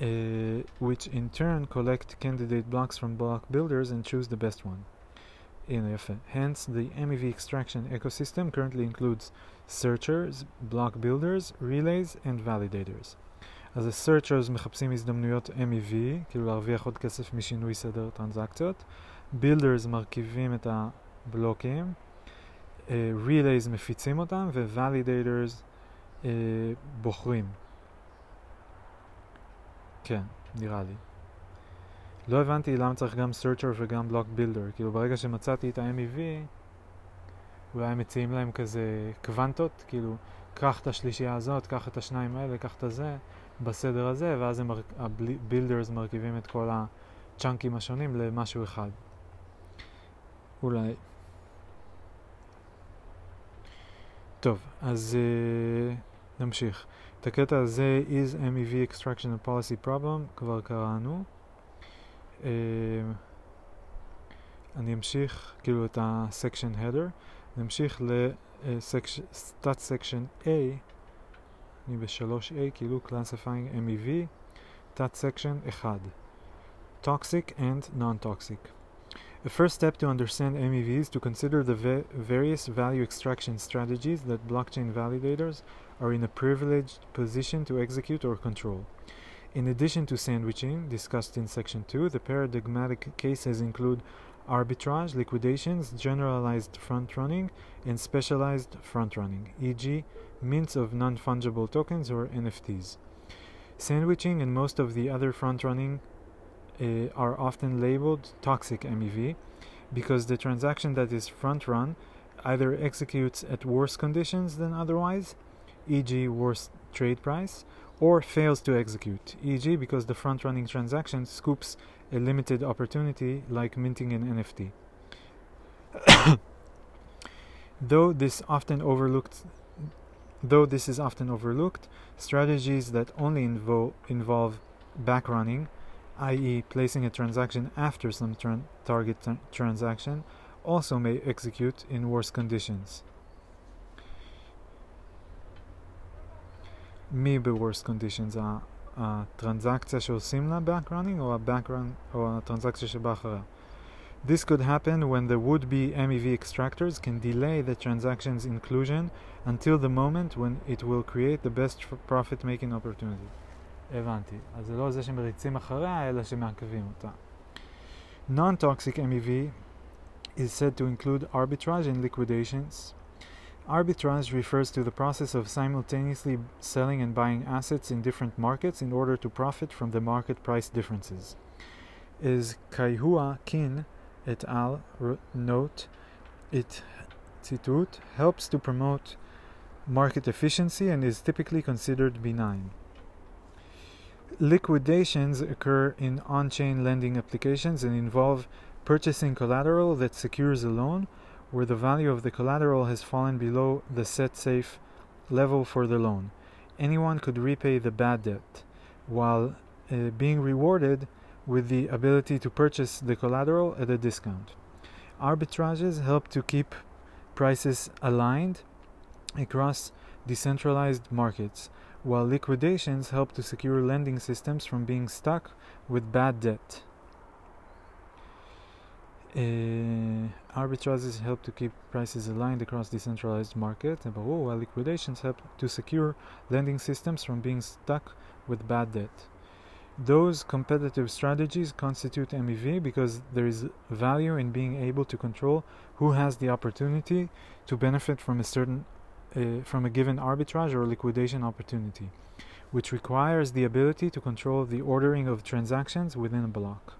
uh, which in turn collect candidate blocks from block builders and choose the best one. Hence, the MEV extraction ecosystem currently includes searchers, block builders, relays and validators. אז ה-searchers מחפשים הזדמנויות MEV, כאילו להרוויח עוד כסף משינוי סדר טרנזקציות. builders מרכיבים את הבלוקים. Uh, relays מפיצים אותם ו-validators uh, בוחרים. כן, נראה לי. לא הבנתי למה צריך גם searcher וגם block builder. כאילו ברגע שמצאתי את ה-MEV, אולי מציעים להם כזה קוונטות, כאילו, קח את השלישייה הזאת, קח את השניים האלה, קח את הזה, בסדר הזה, ואז ה-builders מרכיבים את כל הצ'אנקים השונים למשהו אחד. אולי. טוב, אז uh, נמשיך. את הקטע הזה is MEV extraction a policy problem כבר קראנו. Uh, אני אמשיך כאילו את ה-section header, נמשיך ל-stat section A, אני ב-3A כאילו classifying MEV, תת section 1, toxic and non-toxic. The first step to understand MEV is to consider the various value extraction strategies that blockchain validators are in a privileged position to execute or control. In addition to sandwiching, discussed in section 2, the paradigmatic cases include arbitrage, liquidations, generalized front running, and specialized front running, e.g., mints of non fungible tokens or NFTs. Sandwiching and most of the other front running uh, are often labeled toxic MEV because the transaction that is front run either executes at worse conditions than otherwise e.g., worst trade price, or fails to execute, e.g., because the front running transaction scoops a limited opportunity like minting an NFT. <coughs> though this often overlooked though this is often overlooked, strategies that only invo- involve backrunning, i.e., placing a transaction after some target tra- transaction, also may execute in worse conditions. מ-Be-Worst Conditions, הטרנזקציה שעושים לה backrunning או, ה-background, או הטרנזקציה שבאה אחריה. This could happen when the would-be MEV extractors can delay the transaction's inclusion until the moment when it will create the best profit-making opportunity. הבנתי. אז זה לא זה שמריצים אחריה, אלא שמעכבים אותה. Non-toxic MEV is said to include arbitrage and liquidations, Arbitrage refers to the process of simultaneously selling and buying assets in different markets in order to profit from the market price differences. Is Kaihua Qin et al. note, it tzitut, helps to promote market efficiency and is typically considered benign. Liquidations occur in on chain lending applications and involve purchasing collateral that secures a loan where the value of the collateral has fallen below the set safe level for the loan. Anyone could repay the bad debt while uh, being rewarded with the ability to purchase the collateral at a discount. Arbitrages help to keep prices aligned across decentralized markets, while liquidations help to secure lending systems from being stuck with bad debt. Uh, arbitrages help to keep prices aligned across decentralized markets, while liquidations help to secure lending systems from being stuck with bad debt. Those competitive strategies constitute MEV because there is value in being able to control who has the opportunity to benefit from a certain uh, from a given arbitrage or liquidation opportunity, which requires the ability to control the ordering of transactions within a block.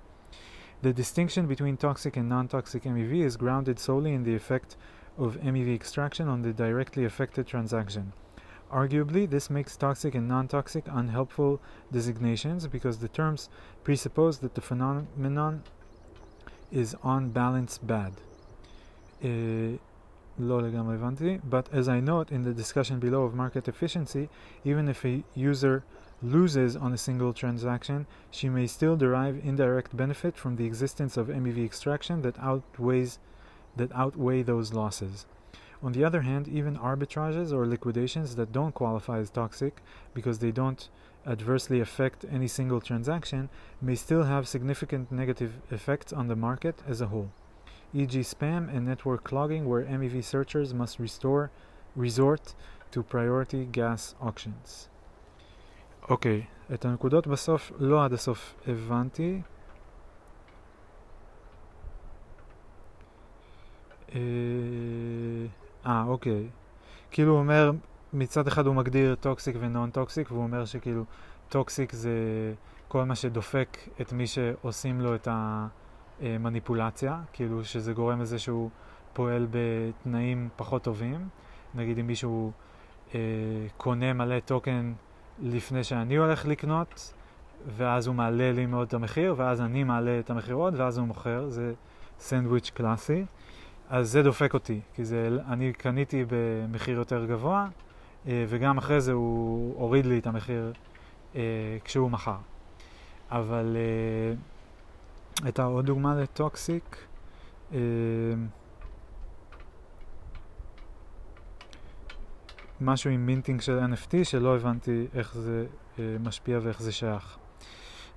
The distinction between toxic and non toxic MEV is grounded solely in the effect of MEV extraction on the directly affected transaction. Arguably, this makes toxic and non toxic unhelpful designations because the terms presuppose that the phenomenon is on balance bad. Uh, but as I note in the discussion below of market efficiency, even if a user loses on a single transaction, she may still derive indirect benefit from the existence of MEV extraction that outweighs that outweigh those losses. On the other hand, even arbitrages or liquidations that don't qualify as toxic because they don't adversely affect any single transaction may still have significant negative effects on the market as a whole, e.g., spam and network clogging, where MEV searchers must restore, resort to priority gas auctions. אוקיי, את הנקודות בסוף לא עד הסוף הבנתי. אה, אוקיי. כאילו הוא אומר, מצד אחד הוא מגדיר טוקסיק ונון טוקסיק, והוא אומר שכאילו טוקסיק זה כל מה שדופק את מי שעושים לו את המניפולציה, כאילו שזה גורם לזה שהוא פועל בתנאים פחות טובים. נגיד אם מישהו אה, קונה מלא טוקן לפני שאני הולך לקנות, ואז הוא מעלה לי מאוד את המחיר, ואז אני מעלה את המחיר עוד, ואז הוא מוכר, זה סנדוויץ' קלאסי. אז זה דופק אותי, כי זה, אני קניתי במחיר יותר גבוה, אה, וגם אחרי זה הוא הוריד לי את המחיר אה, כשהוא מכר. אבל אה, הייתה עוד דוגמה לטוקסיק. משהו עם מינטינג של NFT שלא הבנתי איך זה משפיע ואיך זה שייך.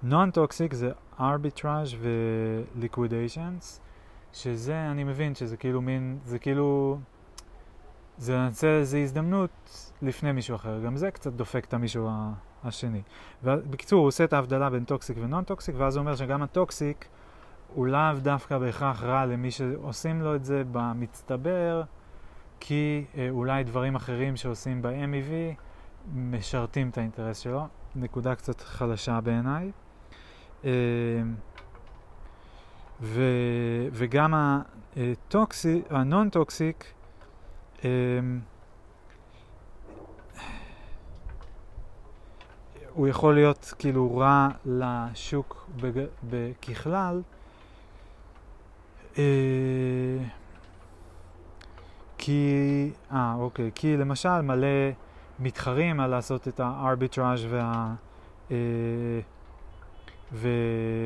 Non-toxic זה arbitrage ו-liquidations. שזה, אני מבין שזה כאילו מין, זה כאילו, זה לנצל איזו הזדמנות לפני מישהו אחר. גם זה קצת דופק את המישהו השני. ובקיצור, הוא עושה את ההבדלה בין טוקסיק ונון טוקסיק, ואז הוא אומר שגם הטוקסיק הוא לאו דווקא בהכרח רע למי שעושים לו את זה במצטבר, כי אה, אולי דברים אחרים שעושים ב-MEV משרתים את האינטרס שלו. נקודה קצת חלשה בעיניי. אה, ו, וגם הטוקסי, הנון טוקסיק, הוא יכול להיות כאילו רע לשוק בג... ככלל, אה, כי, אה אוקיי, כי למשל מלא מתחרים על לעשות את הארביטראז' וה... אה,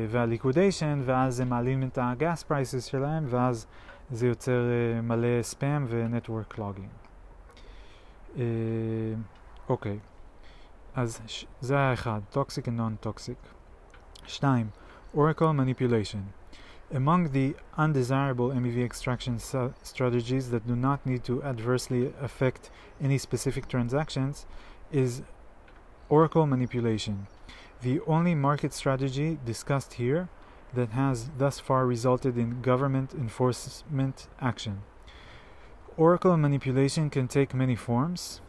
והליקודיישן, ואז הם מעלים את הגס פרייסס שלהם, ואז זה יוצר uh, מלא ספאם ונטוורק קלוגינג. אוקיי, אז ש- זה אחד, טוקסיק ונון טוקסיק. שתיים, Oracle Manipulation. Among the undesirable MEV extraction strategies that do not need to adversely affect any specific transactions is oracle manipulation, the only market strategy discussed here that has thus far resulted in government enforcement action. Oracle manipulation can take many forms,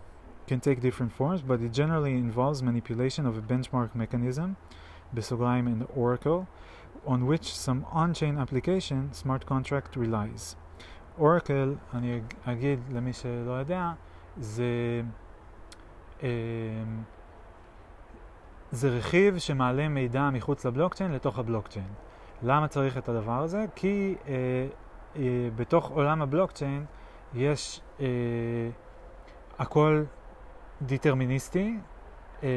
can take different forms, but it generally involves manipulation of a benchmark mechanism, Besolheim and Oracle, on which some on-chain application, smart contract, relies. Oracle, אני אגיד למי שלא יודע, זה, זה רכיב שמעלה מידע מחוץ לבלוקצ'יין לתוך הבלוקצ'יין. למה צריך את הדבר הזה? כי אה, אה, בתוך עולם הבלוקצ'יין יש אה, הכל דיטרמיניסטי, אה,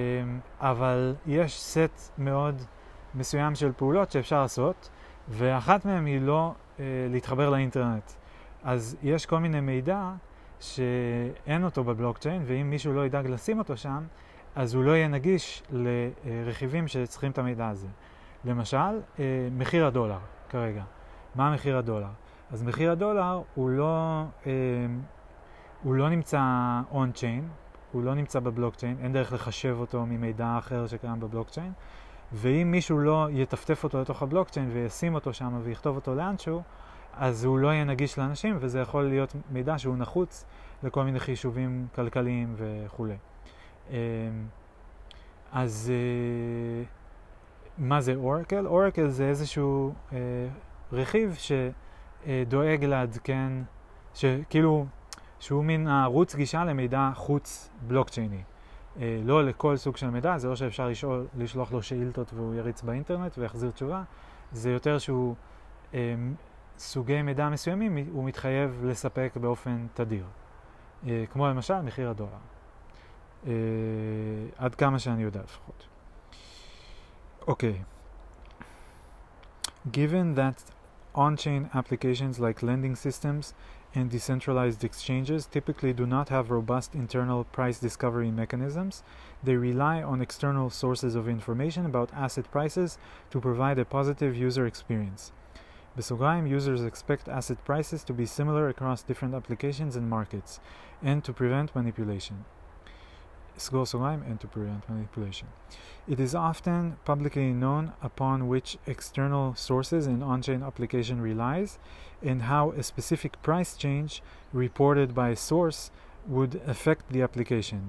אבל יש סט מאוד מסוים של פעולות שאפשר לעשות, ואחת מהן היא לא אה, להתחבר לאינטרנט. אז יש כל מיני מידע שאין אותו בבלוקצ'יין, ואם מישהו לא ידאג לשים אותו שם, אז הוא לא יהיה נגיש לרכיבים שצריכים את המידע הזה. למשל, אה, מחיר הדולר כרגע. מה מחיר הדולר? אז מחיר הדולר הוא לא, אה, הוא לא נמצא און-צ'יין, הוא לא נמצא בבלוקצ'יין, אין דרך לחשב אותו ממידע אחר שקיים בבלוקצ'יין, ואם מישהו לא יטפטף אותו לתוך הבלוקצ'יין וישים אותו שם ויכתוב אותו לאנשהו, אז הוא לא יהיה נגיש לאנשים, וזה יכול להיות מידע שהוא נחוץ לכל מיני חישובים כלכליים וכולי. אה, אז מה זה אורקל? אורקל זה איזשהו אה, רכיב שדואג לעדכן, שכאילו, שהוא מין ערוץ גישה למידע חוץ בלוקצ'ייני. אה, לא לכל סוג של מידע, זה לא שאפשר לשאול, לשלוח לו שאילתות והוא יריץ באינטרנט ויחזיר תשובה, זה יותר שהוא אה, סוגי מידע מסוימים הוא מתחייב לספק באופן תדיר. אה, כמו למשל מחיר הדולר. אה, עד כמה שאני יודע לפחות. Okay. Given that on chain applications like lending systems and decentralized exchanges typically do not have robust internal price discovery mechanisms, they rely on external sources of information about asset prices to provide a positive user experience. בסוגריים, users expect asset prices to be similar across different applications and markets, and to prevent manipulation. סגור סוגריים and to prevent manipulation. It is often publicly known upon which external sources an on-chain application relies and how a specific price change reported by a source would affect the application.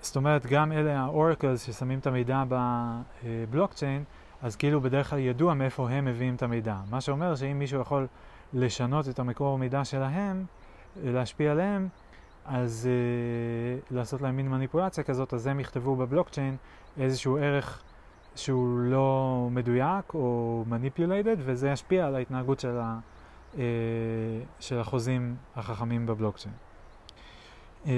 זאת אומרת, גם אלה ה-Oracles ששמים את המידע בבלוקצ'יין, אז כאילו בדרך כלל ידוע מאיפה הם מביאים את המידע. מה שאומר שאם מישהו יכול לשנות את המקור מידע שלהם, להשפיע עליהם, אז uh, לעשות להם מין מניפולציה כזאת, אז הם יכתבו בבלוקצ'יין איזשהו ערך שהוא לא מדויק או מניפולייטד, וזה ישפיע על ההתנהגות של, ה, uh, של החוזים החכמים בבלוקצ'יין. Uh,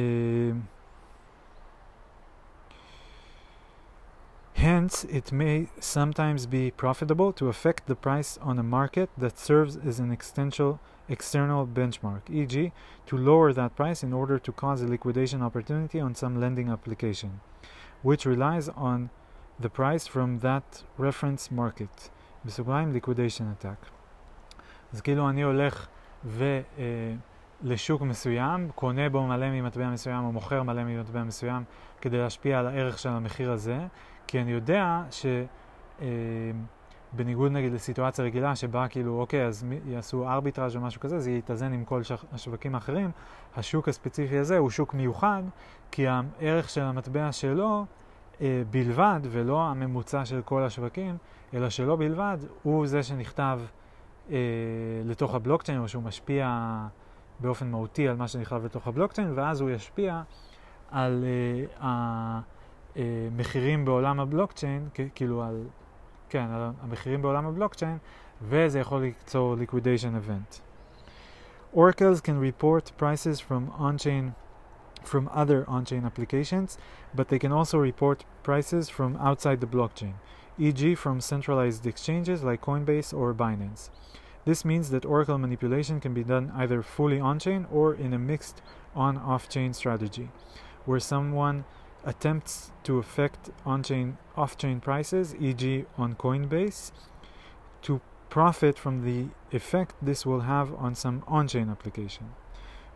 Hence, it may sometimes be profitable to affect the price on a market that serves as an extension external benchmark, e.g., to lower that price in order to cause a liquidation opportunity on some lending application, which relies on the price from that reference market. בסוגריים liquidation attack. אז כאילו אני הולך ו... לשוק מסוים, קונה בו מלא ממטבע מסוים או מוכר מלא ממטבע מסוים כדי להשפיע על הערך של המחיר הזה, כי אני יודע ש... בניגוד נגיד לסיטואציה רגילה שבה כאילו, אוקיי, אז יעשו ארביטראז' או משהו כזה, זה יתאזן עם כל השווקים האחרים. השוק הספציפי הזה הוא שוק מיוחד, כי הערך של המטבע שלו אה, בלבד, ולא הממוצע של כל השווקים, אלא שלו בלבד, הוא זה שנכתב אה, לתוך הבלוקצ'יין, או שהוא משפיע באופן מהותי על מה שנכתב לתוך הבלוקצ'יין, ואז הוא ישפיע על אה, המחירים בעולם הבלוקצ'יין, כאילו על כן, המחירים בעולם הבלוקצ'יין, וזה יכול ליצור liquidation event. Oracles can report prices from on-chain from other on-chain applications, but they can also report prices from outside the blockchain, e.g. from centralized exchanges like Coinbase or Binance. This means that Oracle manipulation can be done either fully on-chain or in a mixed on-off-chain strategy, where someone attempts to affect on-chain, off-chain prices, e.g. on Coinbase, to profit from the effect this will have on some on-chain application.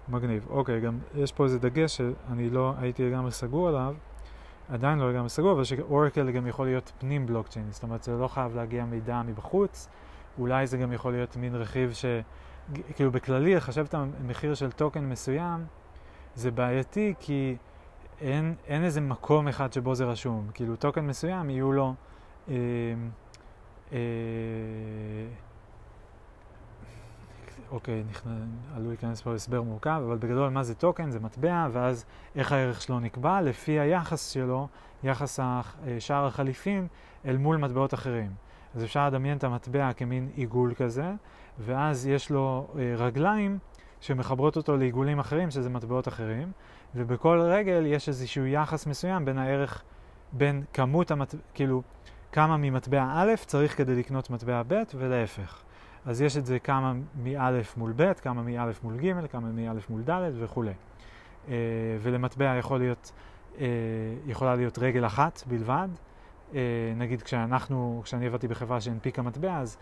מגניב. אוקיי, גם יש פה איזה דגש שאני לא הייתי לגמרי סגור עליו, עדיין לא לגמרי סגור, אבל שאורקל גם יכול להיות פנים בלוקצ'יין, זאת אומרת זה לא חייב להגיע מידע מבחוץ, אולי זה גם יכול להיות מין רכיב ש... כאילו בכללי לחשב את המחיר של טוקן מסוים זה בעייתי כי אין, אין איזה מקום אחד שבו זה רשום. כאילו טוקן מסוים יהיו לו... אה, אה, אוקיי, עלול להיכנס פה הסבר מורכב, אבל בגדול מה זה טוקן? זה מטבע, ואז איך הערך שלו נקבע? לפי היחס שלו, יחס שער החליפין אל מול מטבעות אחרים. אז אפשר לדמיין את המטבע כמין עיגול כזה, ואז יש לו אה, רגליים שמחברות אותו לעיגולים אחרים, שזה מטבעות אחרים, ובכל רגל יש איזשהו יחס מסוים בין הערך, בין כמות המטבע, כאילו, כמה ממטבע א' צריך כדי לקנות מטבע ב' ולהפך. אז יש את זה כמה מא' מול ב', כמה מא' מול ג', כמה מא' מול ד' וכולי. אה, ולמטבע יכול להיות, אה, יכולה להיות רגל אחת בלבד. אה, נגיד כשאנחנו, כשאני עבדתי בחברה שהנפיקה מטבע, אז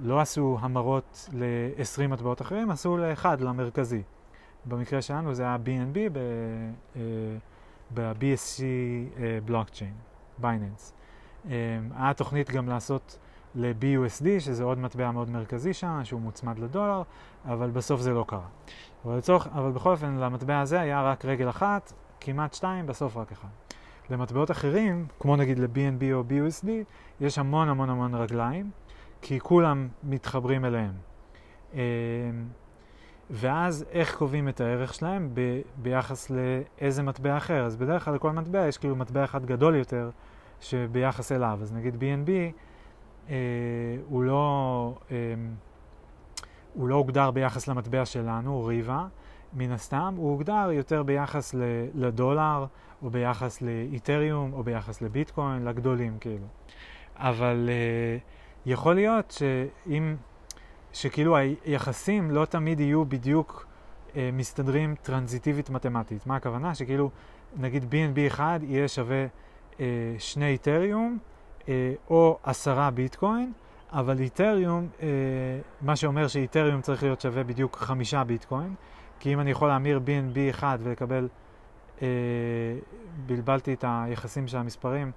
לא עשו המרות ל-20 מטבעות אחרים, עשו לאחד, למרכזי. במקרה שלנו זה היה BNB ב-BSC בלוקצ'יין, בייננס. היה תוכנית גם לעשות ל-BUSD, שזה עוד מטבע מאוד מרכזי שם, שהוא מוצמד לדולר, אבל בסוף זה לא קרה. אבל, לצורך, אבל בכל אופן, למטבע הזה היה רק רגל אחת, כמעט שתיים, בסוף רק אחד. למטבעות אחרים, כמו נגיד ל-BNB או BUSD, יש המון המון המון רגליים, כי כולם מתחברים אליהם. ואז איך קובעים את הערך שלהם ב- ביחס לאיזה מטבע אחר. אז בדרך כלל לכל מטבע יש כאילו מטבע אחד גדול יותר שביחס אליו. אז נגיד BNB אה, הוא, לא, אה, הוא לא הוגדר ביחס למטבע שלנו, ריבה, מן הסתם, הוא הוגדר יותר ביחס ל- לדולר, או ביחס לאיתריום, או ביחס לביטקוין, לגדולים כאילו. אבל אה, יכול להיות שאם, שכאילו היחסים לא תמיד יהיו בדיוק אה, מסתדרים טרנזיטיבית מתמטית. מה הכוונה? שכאילו, נגיד BNB אחד יהיה שווה אה, שני איתריום, אה, או עשרה ביטקוין, אבל איתריום, אה, מה שאומר שאיתריום צריך להיות שווה בדיוק חמישה ביטקוין, כי אם אני יכול להמיר BNB אחד ולקבל, אה, בלבלתי את היחסים של המספרים,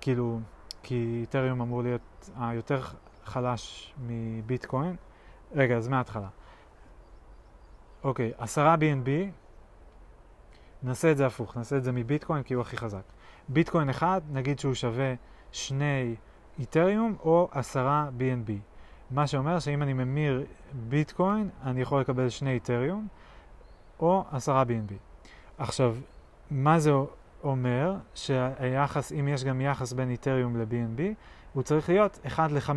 כאילו, כי איתריום אמור להיות היותר חלש מביטקוין. רגע, אז מההתחלה. אוקיי, עשרה BNB, נעשה את זה הפוך, נעשה את זה מביטקוין כי הוא הכי חזק. ביטקוין אחד, נגיד שהוא שווה שני איתריום או עשרה BNB. מה שאומר שאם אני ממיר ביטקוין, אני יכול לקבל שני איתריום או עשרה BNB. עכשיו, מה זה אומר? שהיחס, אם יש גם יחס בין איתריום ל-BNB, הוא צריך להיות 1 ל-5.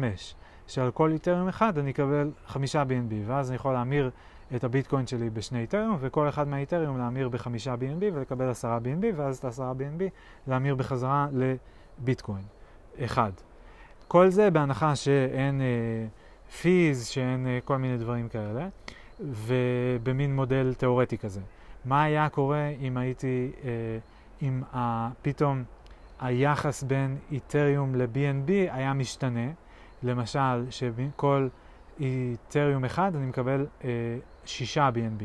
שעל כל איתריום אחד אני אקבל 5 BNB, ואז אני יכול להמיר את הביטקוין שלי בשני איתריום, וכל אחד מהאיתריום להמיר בחמישה BNB ולקבל 10 BNB, ואז את 10 BNB להמיר בחזרה לביטקוין. אחד. כל זה בהנחה שאין פיז, uh, שאין uh, כל מיני דברים כאלה, ובמין מודל תיאורטי כזה. מה היה קורה אם הייתי, uh, אם uh, פתאום היחס בין איתריום ל-BNB היה משתנה, למשל שכל איתריום אחד אני מקבל uh, שישה BNB.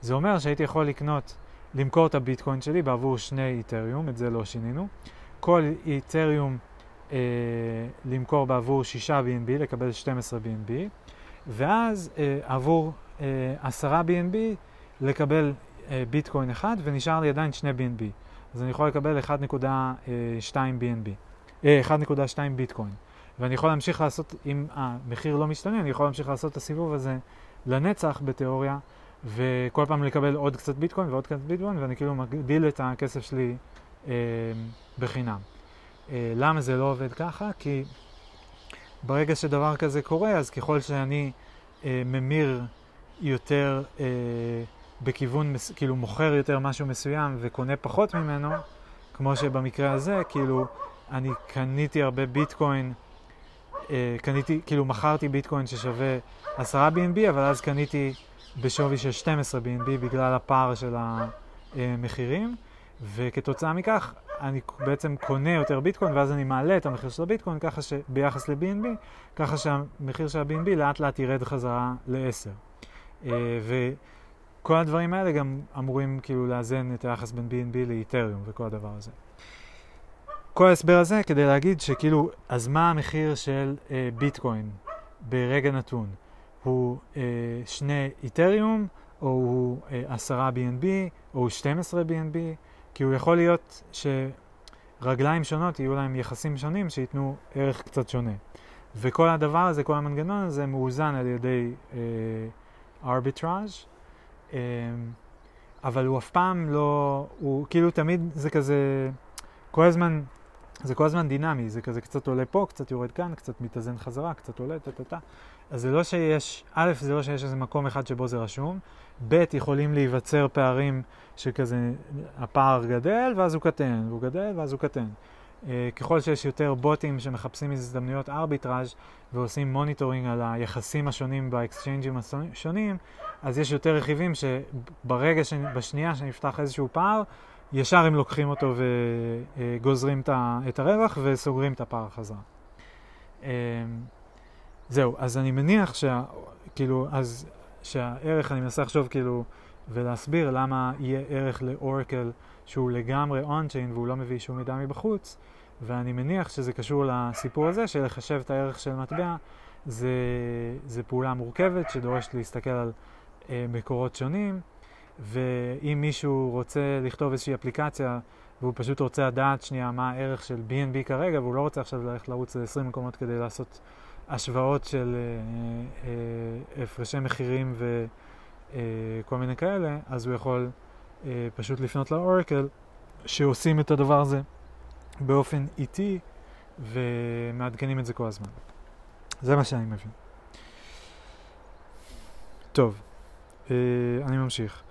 זה אומר שהייתי יכול לקנות, למכור את הביטקוין שלי בעבור שני איתריום, את זה לא שינינו. כל איתריום אה, למכור בעבור 6 BNB, לקבל 12 BNB, ואז אה, עבור אה, 10 BNB לקבל אה, ביטקוין אחד, ונשאר לי עדיין 2 BNB. אז אני יכול לקבל 1.2 BNB, אה, 1.2 ביטקוין. ואני יכול להמשיך לעשות, אם המחיר לא משתנה, אני יכול להמשיך לעשות את הסיבוב הזה לנצח בתיאוריה, וכל פעם לקבל עוד קצת ביטקוין ועוד קצת ביטקוין, ואני כאילו מגדיל את הכסף שלי אה, בחינם. אה, למה זה לא עובד ככה? כי ברגע שדבר כזה קורה, אז ככל שאני אה, ממיר יותר אה, בכיוון, מס, כאילו מוכר יותר משהו מסוים וקונה פחות ממנו, כמו שבמקרה הזה, כאילו אני קניתי הרבה ביטקוין, אה, קניתי, כאילו מכרתי ביטקוין ששווה 10 BNB, אבל אז קניתי בשווי של 12 BNB בגלל הפער של המחירים, וכתוצאה מכך אני בעצם קונה יותר ביטקוין ואז אני מעלה את המחיר של הביטקוין ככה שביחס ל-BNB, ככה שהמחיר של ה-BNB לאט לאט ירד חזרה ל-10. Uh, וכל הדברים האלה גם אמורים כאילו לאזן את היחס בין BNB לאיתריום וכל הדבר הזה. כל ההסבר הזה כדי להגיד שכאילו, אז מה המחיר של uh, ביטקוין ברגע נתון? הוא uh, שני איתריום, או הוא uh, עשרה BNB, או הוא 12 BNB, כי הוא יכול להיות שרגליים שונות יהיו להם יחסים שונים שייתנו ערך קצת שונה. וכל הדבר הזה, כל המנגנון הזה מאוזן על ידי ארביטראז', uh, uh, אבל הוא אף פעם לא, הוא כאילו תמיד זה כזה, כל הזמן זה כל הזמן דינמי, זה כזה קצת עולה פה, קצת יורד כאן, קצת מתאזן חזרה, קצת עולה, טה-טה-טה. אז זה לא שיש, א', זה לא שיש איזה מקום אחד שבו זה רשום, ב', יכולים להיווצר פערים שכזה, הפער גדל ואז הוא קטן, והוא גדל ואז הוא קטן. Uh, ככל שיש יותר בוטים שמחפשים הזדמנויות ארביטראז' ועושים מוניטורינג על היחסים השונים באקסצ'יינג'ים השונים, אז יש יותר רכיבים שברגע, ש... בשנייה שנפתח איזשהו פער, ישר הם לוקחים אותו וגוזרים את הרווח וסוגרים את הפער חזרה. אמ, זהו, אז אני מניח שה... כאילו, אז שהערך, אני מנסה לחשוב כאילו ולהסביר למה יהיה ערך לאורקל שהוא לגמרי און-צ'יין והוא לא מביא שום מידע מבחוץ, ואני מניח שזה קשור לסיפור הזה של לחשב את הערך של מטבע, זה, זה פעולה מורכבת שדורשת להסתכל על אה, מקורות שונים. ואם מישהו רוצה לכתוב איזושהי אפליקציה והוא פשוט רוצה לדעת שנייה מה הערך של B&B כרגע והוא לא רוצה עכשיו ללכת לרוץ ל-20 מקומות כדי לעשות השוואות של אה, אה, הפרשי מחירים וכל אה, מיני כאלה, אז הוא יכול אה, פשוט לפנות לאורקל שעושים את הדבר הזה באופן איטי ומעדכנים את זה כל הזמן. זה מה שאני מבין. טוב, אה, אני ממשיך.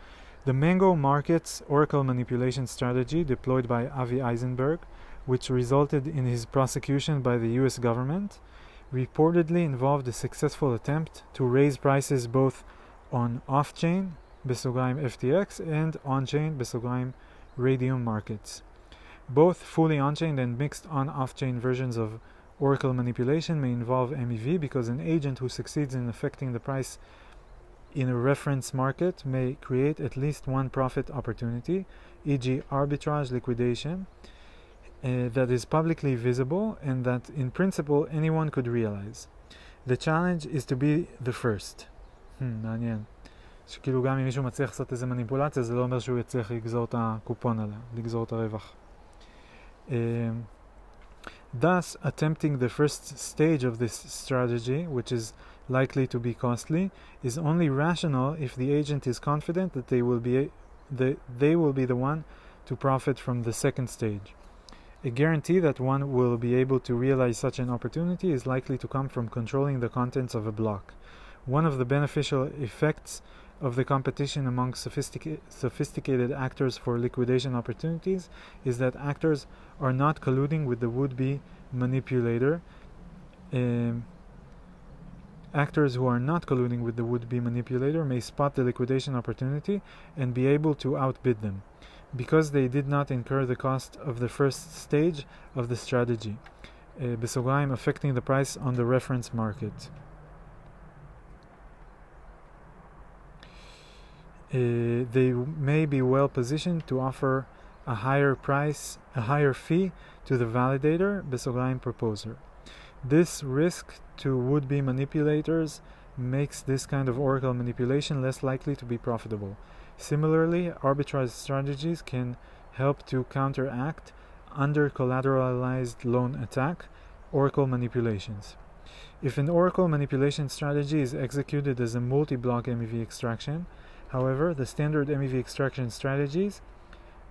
The Mango Markets Oracle manipulation strategy deployed by Avi Eisenberg, which resulted in his prosecution by the US government, reportedly involved a successful attempt to raise prices both on off-chain FTX and on-chain Raydium markets. Both fully on-chain and mixed on-off-chain versions of Oracle manipulation may involve MEV because an agent who succeeds in affecting the price in a reference market may create at least one profit opportunity, e.g., arbitrage liquidation, uh, that is publicly visible and that in principle anyone could realize. The challenge is to be the first. Hmm, מעניין. שכאילו גם אם מישהו מצליח לעשות איזה מניפולציה, זה לא אומר שהוא יצליח לגזור את הקופון עליה, לגזור את הרווח. Um, thus, attempting the first stage of this strategy, which is likely to be costly is only rational if the agent is confident that they will be the, they will be the one to profit from the second stage. A guarantee that one will be able to realize such an opportunity is likely to come from controlling the contents of a block. One of the beneficial effects of the competition among sophistica- sophisticated actors for liquidation opportunities is that actors are not colluding with the would be manipulator. Um, Actors who are not colluding with the would be manipulator may spot the liquidation opportunity and be able to outbid them, because they did not incur the cost of the first stage of the strategy, uh, affecting the price on the reference market. Uh, they may be well positioned to offer a higher price, a higher fee to the validator, בסוגריים proposer. This risk to would be manipulators makes this kind of oracle manipulation less likely to be profitable. Similarly, arbitrage strategies can help to counteract under collateralized loan attack oracle manipulations. If an oracle manipulation strategy is executed as a multi block MEV extraction, however, the standard MEV extraction strategies,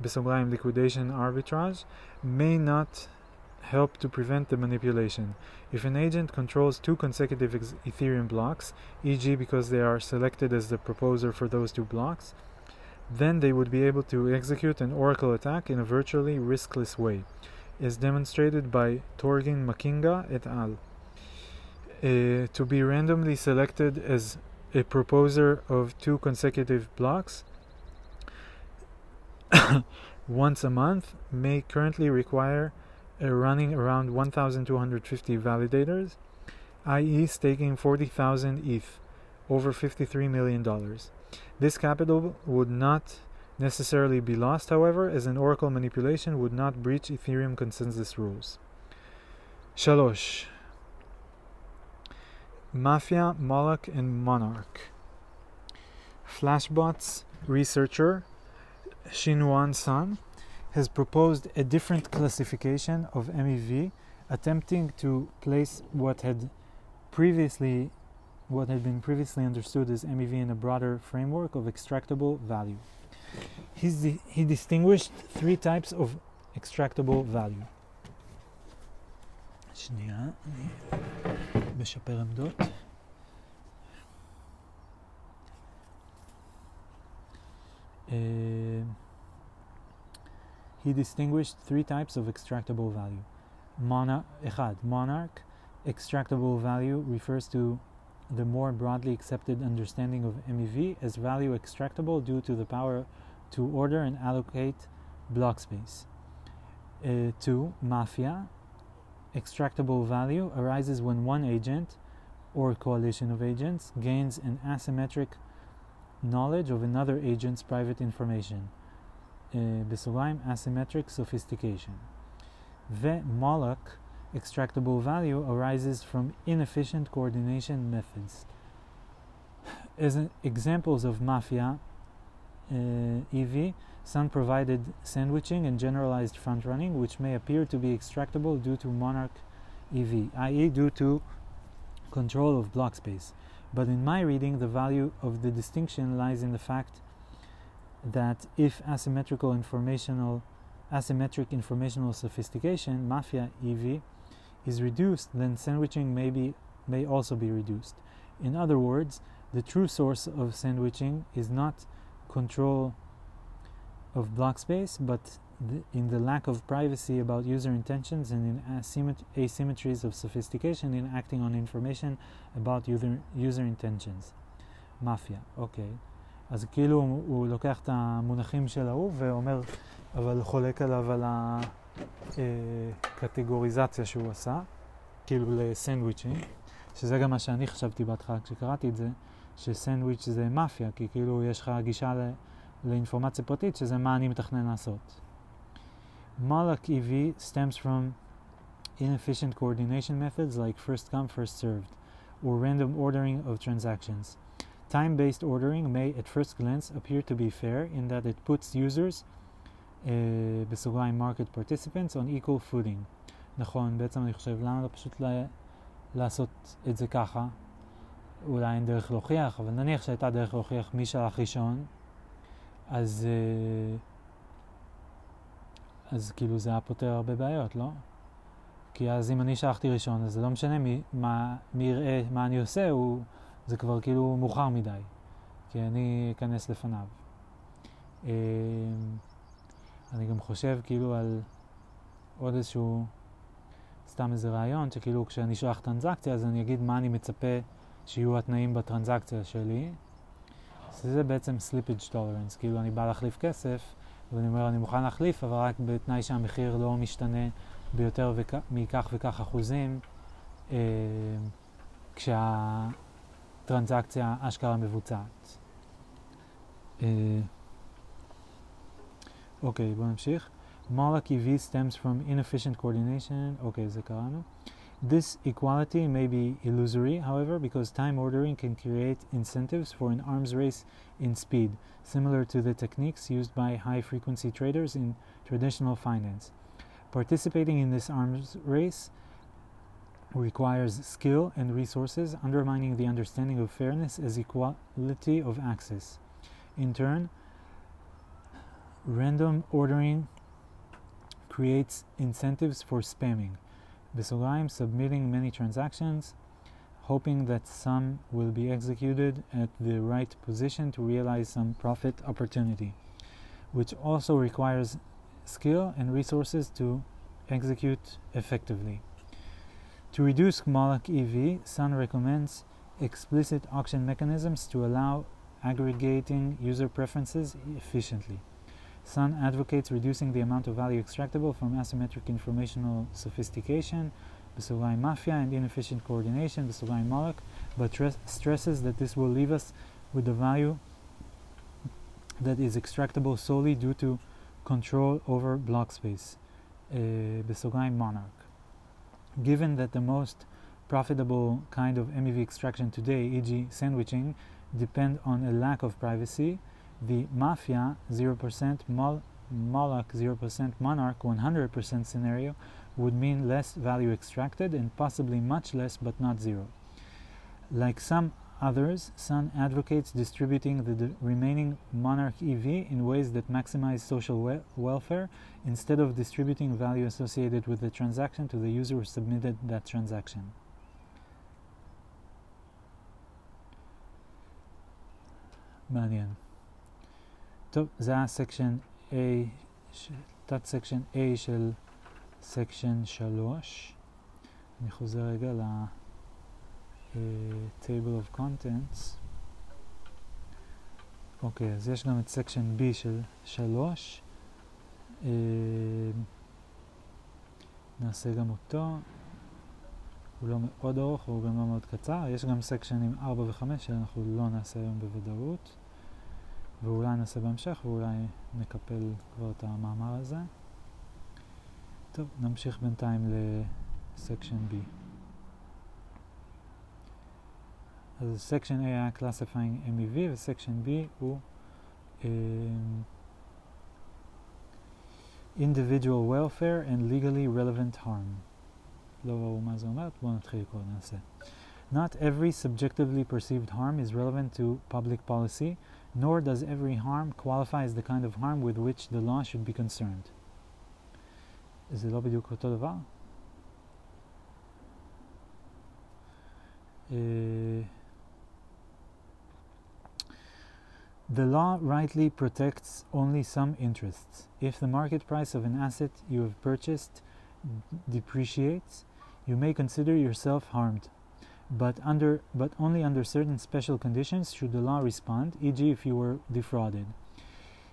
liquidation arbitrage, may not help to prevent the manipulation. If an agent controls two consecutive Ethereum blocks, e.g., because they are selected as the proposer for those two blocks, then they would be able to execute an oracle attack in a virtually riskless way, as demonstrated by Torgin Mackinga et al. Uh, to be randomly selected as a proposer of two consecutive blocks <coughs> once a month may currently require uh, running around 1,250 validators, i.e., staking 40,000 ETH, over $53 million. This capital would not necessarily be lost, however, as an oracle manipulation would not breach Ethereum consensus rules. 3. Mafia, Moloch, and Monarch. Flashbot's researcher Xinyuan Sun has proposed a different classification of MEV, attempting to place what had previously what had been previously understood as MEV in a broader framework of extractable value. Di- he distinguished three types of extractable value. שנייה, אני משפר עמדות. Uh, he distinguished three types of extractable value. Mona, echad, monarch, extractable value refers to the more broadly accepted understanding of MEV as value extractable due to the power to order and allocate block space. Uh, two, mafia, extractable value arises when one agent or coalition of agents gains an asymmetric knowledge of another agent's private information, בסוגריים uh, asymmetric sophistication. ו-Moloch, extractable value, arises from inefficient coordination methods. As examples of mafia uh, EV, Sun provided sandwiching and generalized front running, which may appear to be extractable due to Monarch EV, i.e., due to control of block space. But in my reading, the value of the distinction lies in the fact that if asymmetrical informational asymmetric informational sophistication mafia ev is reduced then sandwiching may be may also be reduced. In other words the true source of sandwiching is not control of block space but the, in the lack of privacy about user intentions and in asymmet- asymmetries of sophistication in acting on information about user, user intentions. Mafia okay. אז כאילו הוא, הוא לוקח את המונחים של ההוא ואומר, אבל חולק עליו על הקטגוריזציה שהוא עשה, כאילו לסנדוויצ'ים, שזה גם מה שאני חשבתי בהתחלה כשקראתי את זה, שסנדוויץ' זה מאפיה, כי כאילו יש לך גישה ל... לאינפורמציה פרטית, שזה מה אני מתכנן לעשות. Malak EV stems from inefficient coordination methods like first come, first served, or random ordering of transactions. Time based ordering may at first glance appear to be fair in that it puts users, בסוגריים market participants, on equal footing. נכון, בעצם אני חושב, למה לא פשוט ל- לעשות את זה ככה? אולי אין דרך להוכיח, אבל נניח שהייתה דרך להוכיח מי שלח ראשון, אז, אה, אז כאילו זה היה פותר הרבה בעיות, לא? כי אז אם אני שלחתי ראשון, אז זה לא משנה מי, מה, מי יראה מה אני עושה, הוא, זה כבר כאילו מאוחר מדי, כי אני אכנס לפניו. אה, אני גם חושב כאילו על עוד איזשהו, סתם איזה רעיון, שכאילו כשאני אשלח טרנזקציה, אז אני אגיד מה אני מצפה שיהיו התנאים בטרנזקציה שלי, זה בעצם slippage tolerance, כאילו אני בא להחליף כסף, ואני אומר אני מוכן להחליף, אבל רק בתנאי שהמחיר לא משתנה ביותר וכ... מכך וכך אחוזים, אה, טרנזקציה אשכרה מבוצעת. אוקיי, בואו נמשיך. Moloch EV stems from inefficient coordination. Okay, Zakarano. This equality may be illusory, however, because time ordering can create incentives for an arms race in speed, similar to the techniques used by high frequency traders in traditional finance. Participating in this arms race requires skill and resources, undermining the understanding of fairness as equality of access. In turn, random ordering creates incentives for spamming. Besulaim submitting many transactions, hoping that some will be executed at the right position to realize some profit opportunity, which also requires skill and resources to execute effectively. To reduce Moloch EV, Sun recommends explicit auction mechanisms to allow aggregating user preferences efficiently. Sun advocates reducing the amount of value extractable from asymmetric informational sophistication, Besugai mafia, and inefficient coordination, Besugai Moloch, but stresses that this will leave us with the value that is extractable solely due to control over block space, uh, Monarch. Given that the most profitable kind of MEV extraction today, e.g. sandwiching, depend on a lack of privacy, the mafia 0%, Mol- Moloch 0%, Monarch 100% scenario would mean less value extracted and possibly much less but not zero. Like some others, Sun advocates distributing the d- remaining Monarch EV in ways that maximize social we- welfare instead of distributing value associated with the transaction to the user who submitted that transaction. מעניין. טוב, זה היה סקשן A, ש... תת סקשן A של סקשן 3. אני חוזר רגע ל-table of contents. אוקיי, אז יש גם את סקשן B של 3. Uh, נעשה גם אותו. הוא לא מאוד ארוך והוא גם לא מאוד קצר. יש גם סקשנים 4 ו-5 שאנחנו לא נעשה היום בוודאות. ואולי נעשה בהמשך ואולי נקפל כבר את המאמר הזה. טוב, נמשיך בינתיים לסקשן B. אז סקשן A היה Classifying MEV וסקשן B הוא um, Individual Welfare and Legally Relevant Harm. לא ברור מה זה אומר, בואו נתחיל לקרוא, נעשה. Not every subjectively perceived harm is relevant to public policy, nor does every harm qualify as the kind of harm with which the law should be concerned. זה לא בדיוק אותו דבר? Uh, The law rightly protects only some interests. If the market price of an asset you have purchased depreciates, you may consider yourself harmed but under but only under certain special conditions should the law respond, e.g. if you were defrauded.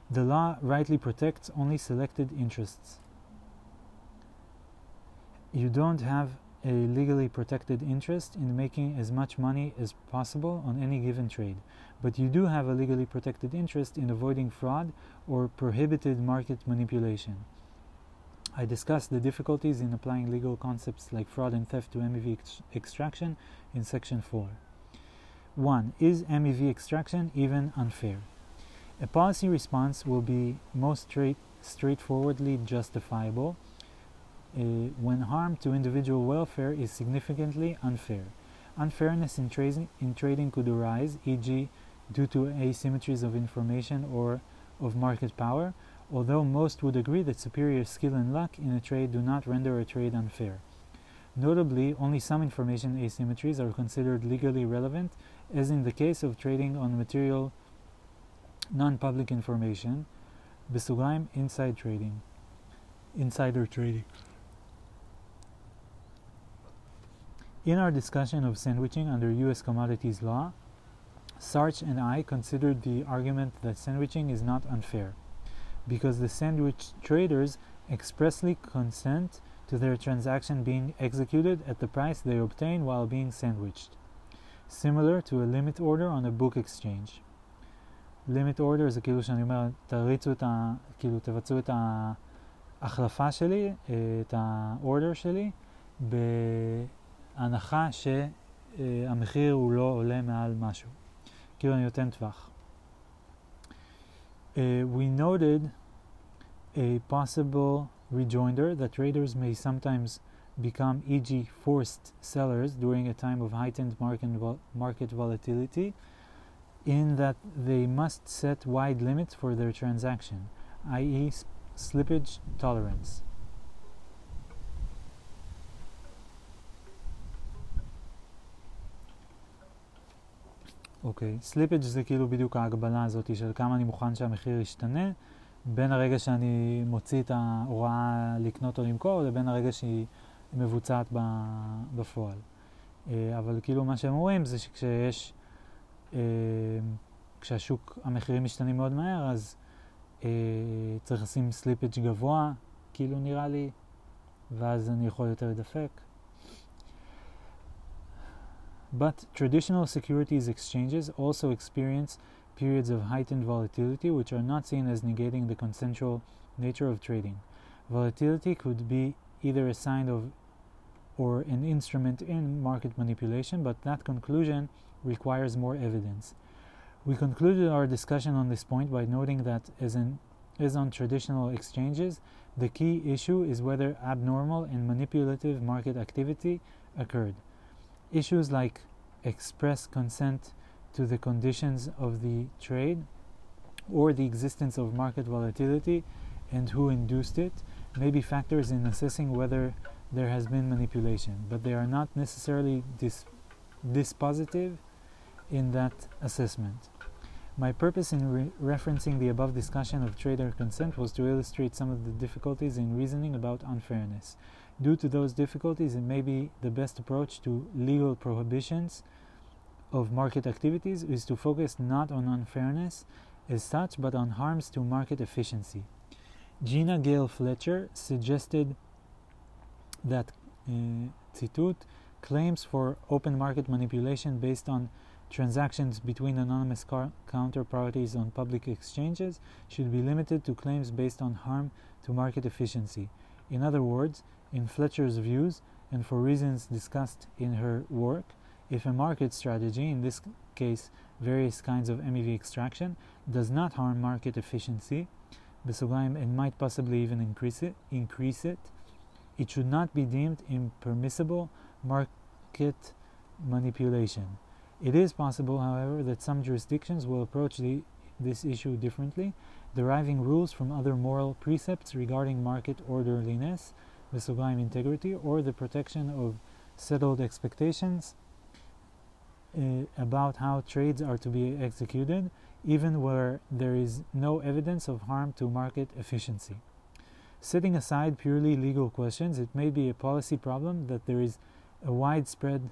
The law rightly protects only selected interests. You don't have a legally protected interest in making as much money as possible on any given trade, but you do have a legally protected interest in avoiding fraud or prohibited market manipulation. I discussed the difficulties in applying legal concepts like fraud and theft to MEV ex- extraction in section 4. 1. Is MEV extraction even unfair? A policy response will be most straight, straightforwardly justifiable when harm to individual welfare is significantly unfair. Unfairness in, tra- in trading could arise, e.g., due to asymmetries of information or of market power, although most would agree that superior skill and luck in a trade do not render a trade unfair. Notably, only some information asymmetries are considered legally relevant, as in the case of trading on material non public information, inside trading, insider trading. In our discussion of sandwiching under U.S. commodities law, Sarch and I considered the argument that sandwiching is not unfair because the sandwich traders expressly consent to their transaction being executed at the price they obtain while being sandwiched, similar to a limit order on a book exchange. limit order זה כאילו שאני אומר, תריצו את ה... כאילו תבצעו את ההחלפה שלי, את האורדר שלי, בהנחה שהמחיר הוא לא עולה מעל משהו. כאילו אני נותן טווח. Uh, we noted a possible rejoinder that traders may sometimes become, e.g., forced sellers during a time of heightened market, vol- market volatility, in that they must set wide limits for their transaction, i.e., sp- slippage tolerance. אוקיי, okay. סליפג' זה כאילו בדיוק ההגבלה הזאת של כמה אני מוכן שהמחיר ישתנה בין הרגע שאני מוציא את ההוראה לקנות או למכור לבין הרגע שהיא מבוצעת בפועל. אבל כאילו מה שהם רואים זה שכשיש, כשהשוק, המחירים משתנים מאוד מהר, אז אה, צריך לשים סליפג' גבוה, כאילו נראה לי, ואז אני יכול יותר לדפק. But traditional securities exchanges also experience periods of heightened volatility, which are not seen as negating the consensual nature of trading. Volatility could be either a sign of or an instrument in market manipulation, but that conclusion requires more evidence. We concluded our discussion on this point by noting that, as, in, as on traditional exchanges, the key issue is whether abnormal and manipulative market activity occurred. Issues like express consent to the conditions of the trade or the existence of market volatility and who induced it may be factors in assessing whether there has been manipulation, but they are not necessarily dis- dispositive in that assessment. My purpose in re- referencing the above discussion of trader consent was to illustrate some of the difficulties in reasoning about unfairness. Due to those difficulties, it may be the best approach to legal prohibitions of market activities is to focus not on unfairness as such, but on harms to market efficiency. Gina Gail Fletcher suggested that uh, claims for open market manipulation based on transactions between anonymous car- counterparties on public exchanges should be limited to claims based on harm to market efficiency. In other words, in Fletcher's views, and for reasons discussed in her work, if a market strategy, in this case various kinds of MEV extraction, does not harm market efficiency, and might possibly even increase it, increase it, it should not be deemed impermissible market manipulation. It is possible, however, that some jurisdictions will approach the, this issue differently, deriving rules from other moral precepts regarding market orderliness, integrity, or the protection of settled expectations uh, about how trades are to be executed, even where there is no evidence of harm to market efficiency. Setting aside purely legal questions, it may be a policy problem that there is a widespread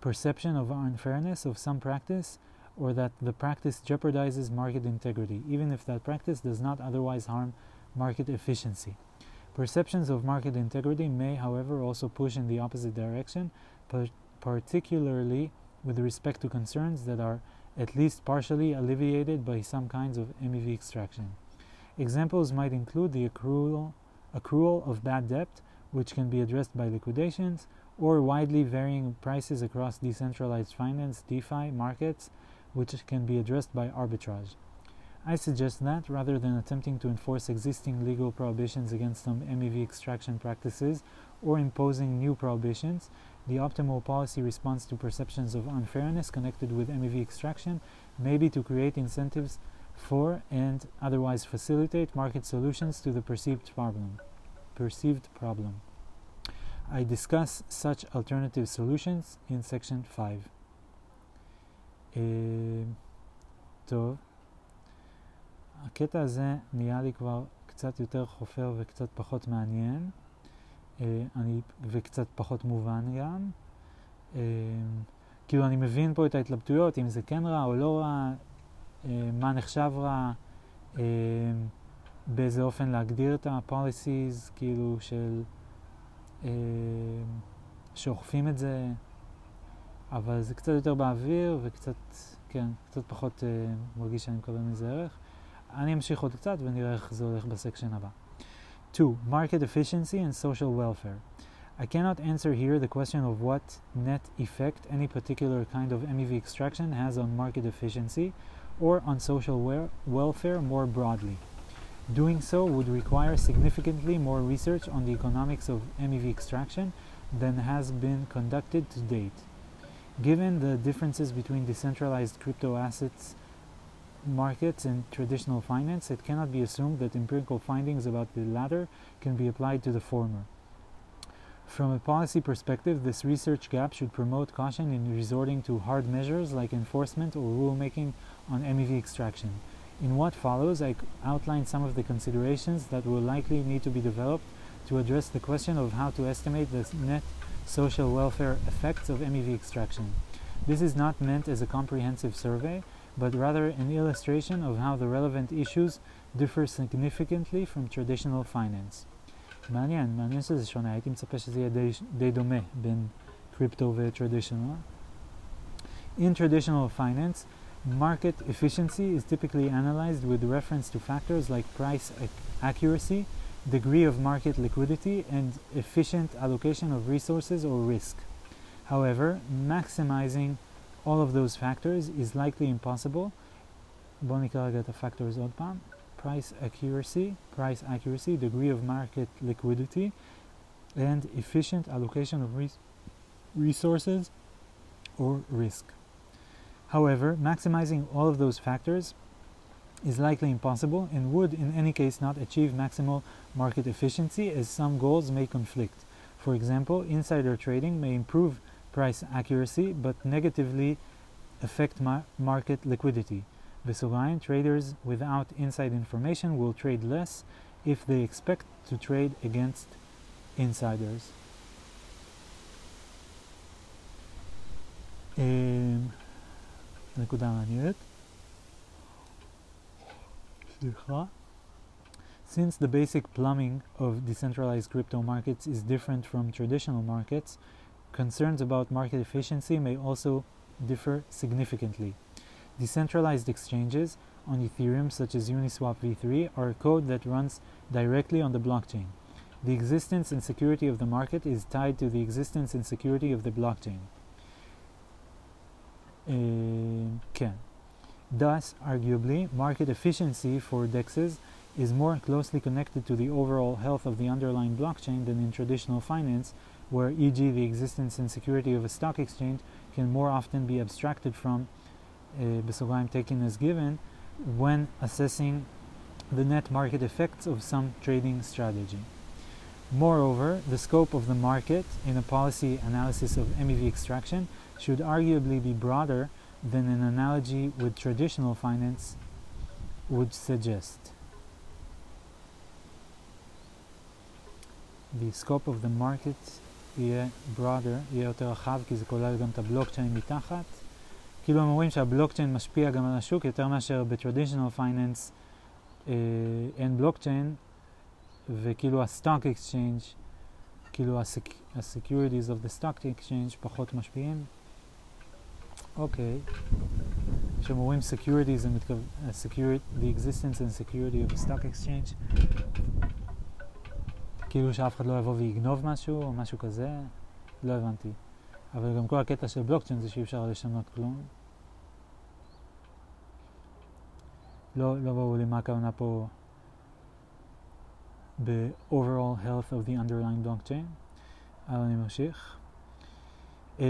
perception of unfairness of some practice or that the practice jeopardizes market integrity, even if that practice does not otherwise harm market efficiency. Perceptions of market integrity may, however, also push in the opposite direction, particularly with respect to concerns that are at least partially alleviated by some kinds of MEV extraction. Examples might include the accrual, accrual of bad debt, which can be addressed by liquidations, or widely varying prices across decentralized finance DeFi markets, which can be addressed by arbitrage. I suggest that, rather than attempting to enforce existing legal prohibitions against some MEV extraction practices or imposing new prohibitions, the optimal policy response to perceptions of unfairness connected with MEV extraction may be to create incentives for and otherwise facilitate market solutions to the perceived problem. Perceived problem. I discuss such alternative solutions in section 5. Uh, הקטע הזה נהיה לי כבר קצת יותר חופר וקצת פחות מעניין. אני, וקצת פחות מובן גם. כאילו אני מבין פה את ההתלבטויות, אם זה כן רע או לא רע, מה נחשב רע, באיזה אופן להגדיר את ה-policies, כאילו של... שאוכפים את זה, אבל זה קצת יותר באוויר וקצת, כן, קצת פחות מרגיש שאני מקבל מזה ערך. אני אמשיך עוד קצת ונראה איך זה הולך בסקשן הבא. 2. Market efficiency and social welfare. I cannot answer here the question of what net effect any particular kind of MEV extraction has on market efficiency or on social welfare more broadly. Doing so would require significantly more research on the economics of MEV extraction than has been conducted to date. Given the differences between decentralized crypto assets markets and traditional finance, it cannot be assumed that empirical findings about the latter can be applied to the former. From a policy perspective, this research gap should promote caution in resorting to hard measures like enforcement or rulemaking on MEV extraction. In what follows, I outline some of the considerations that will likely need to be developed to address the question of how to estimate the net social welfare effects of MEV extraction. This is not meant as a comprehensive survey, but rather an illustration of how the relevant issues differ significantly from traditional finance. מעניין, מעניין שזה שונה, הייתי מצפה שזה יהיה די, די דומה בין קריפטו וטרדישיונל. In traditional finance, market efficiency is typically analyzed with reference to factors like price ac accuracy, degree of market liquidity, and efficient allocation of resources or risk. However, maximizing all of those factors is likely impossible. בואו נקרא רגע את הפקטורס עוד פעם. price accuracy, price accuracy, degree of market liquidity, and efficient allocation of res resources or risk. However, maximizing all of those factors is likely impossible and would in any case not achieve maximal market efficiency as some goals may conflict. For example, insider trading may improve price accuracy but negatively affect ma market liquidity. בסוגריים, traders without inside information will trade less if they expect to trade against insiders. נקודה מעניינת. סליחה. Since the basic plumbing of decentralized crypto markets is different from traditional markets, concerns about market efficiency may also differ significantly. Decentralized exchanges on Ethereum, such as Uniswap v3, are code that runs directly on the blockchain. The existence and security of the market is tied to the existence and security of the blockchain. Uh, Thus, arguably, market efficiency for DEXs is more closely connected to the overall health of the underlying blockchain than in traditional finance, where, e.g., the existence and security of a stock exchange can more often be abstracted from, uh, taken as given, when assessing the net market effects of some trading strategy. Moreover, the scope of the market in a policy analysis of MEV extraction should arguably be broader than an analogy with traditional finance would suggest. The scope of the market יהיה broader, יהיה יותר רחב, כי זה כולל גם את הבלוקצ'יין מתחת. כאילו הם אומרים שהבלוקצ'יין משפיע גם על השוק יותר מאשר ב-traditional finance אה, אין בלוקצ'יין, וכאילו ה-stock exchange, כאילו ה-securities of the stock exchange פחות משפיעים. אוקיי, כשהם אומרים security זה מתכוון, the existence and security of the stock exchange, כאילו שאף אחד לא יבוא ויגנוב משהו או משהו כזה, לא הבנתי. אבל גם כל הקטע של בלוקצ'יין זה שאי אפשר לשנות כלום. לא, לא ברור לי מה הכוונה פה ב-overall health of the underlying blockchain, אבל אני ממשיך. Uh,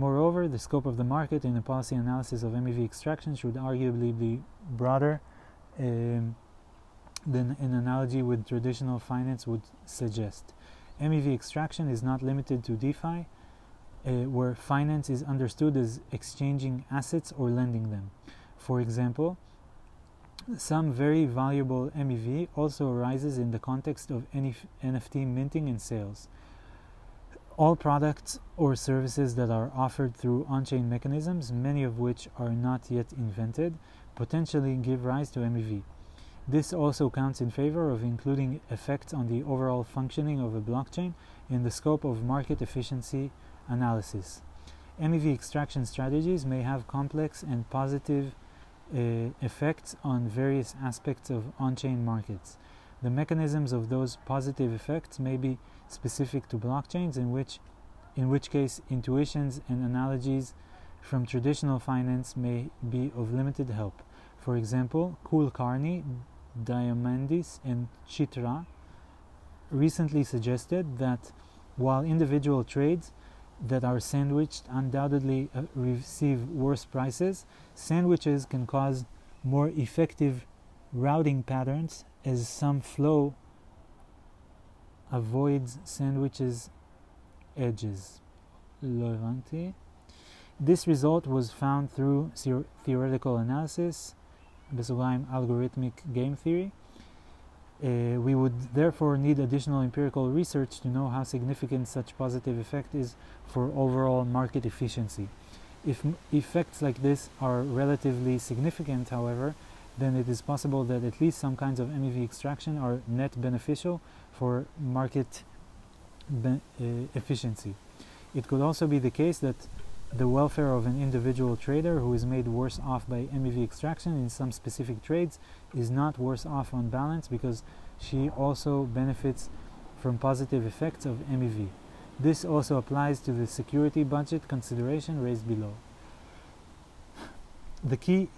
moreover, the scope of the market in the policy analysis of MEV extraction should arguably be broader um, than an analogy with traditional finance would suggest. MEV extraction is not limited to DeFi, uh, where finance is understood as exchanging assets or lending them. For example, some very valuable MEV also arises in the context of NFT minting and sales. All products or services that are offered through on chain mechanisms, many of which are not yet invented, potentially give rise to MEV. This also counts in favor of including effects on the overall functioning of a blockchain in the scope of market efficiency analysis. MEV extraction strategies may have complex and positive uh, effects on various aspects of on-chain markets. The mechanisms of those positive effects may be specific to blockchains, in which, in which case intuitions and analogies from traditional finance may be of limited help. For example, Kulkarni, Diamandis, and Chitra recently suggested that while individual trades that are sandwiched undoubtedly uh, receive worse prices, sandwiches can cause more effective routing patterns as some flow avoids sandwiches edges. This result was found through theoretical analysis, algorithmic game theory, uh, we would therefore need additional empirical research to know how significant such positive effect is for overall market efficiency. If effects like this are relatively significant, however, then it is possible that at least some kinds of MEV extraction are net beneficial for market be- uh, efficiency. It could also be the case that the welfare of an individual trader who is made worse off by MEV extraction in some specific trades is not worse off on balance because she also benefits from positive effects of MEV. This also applies to the security budget consideration raised below. The key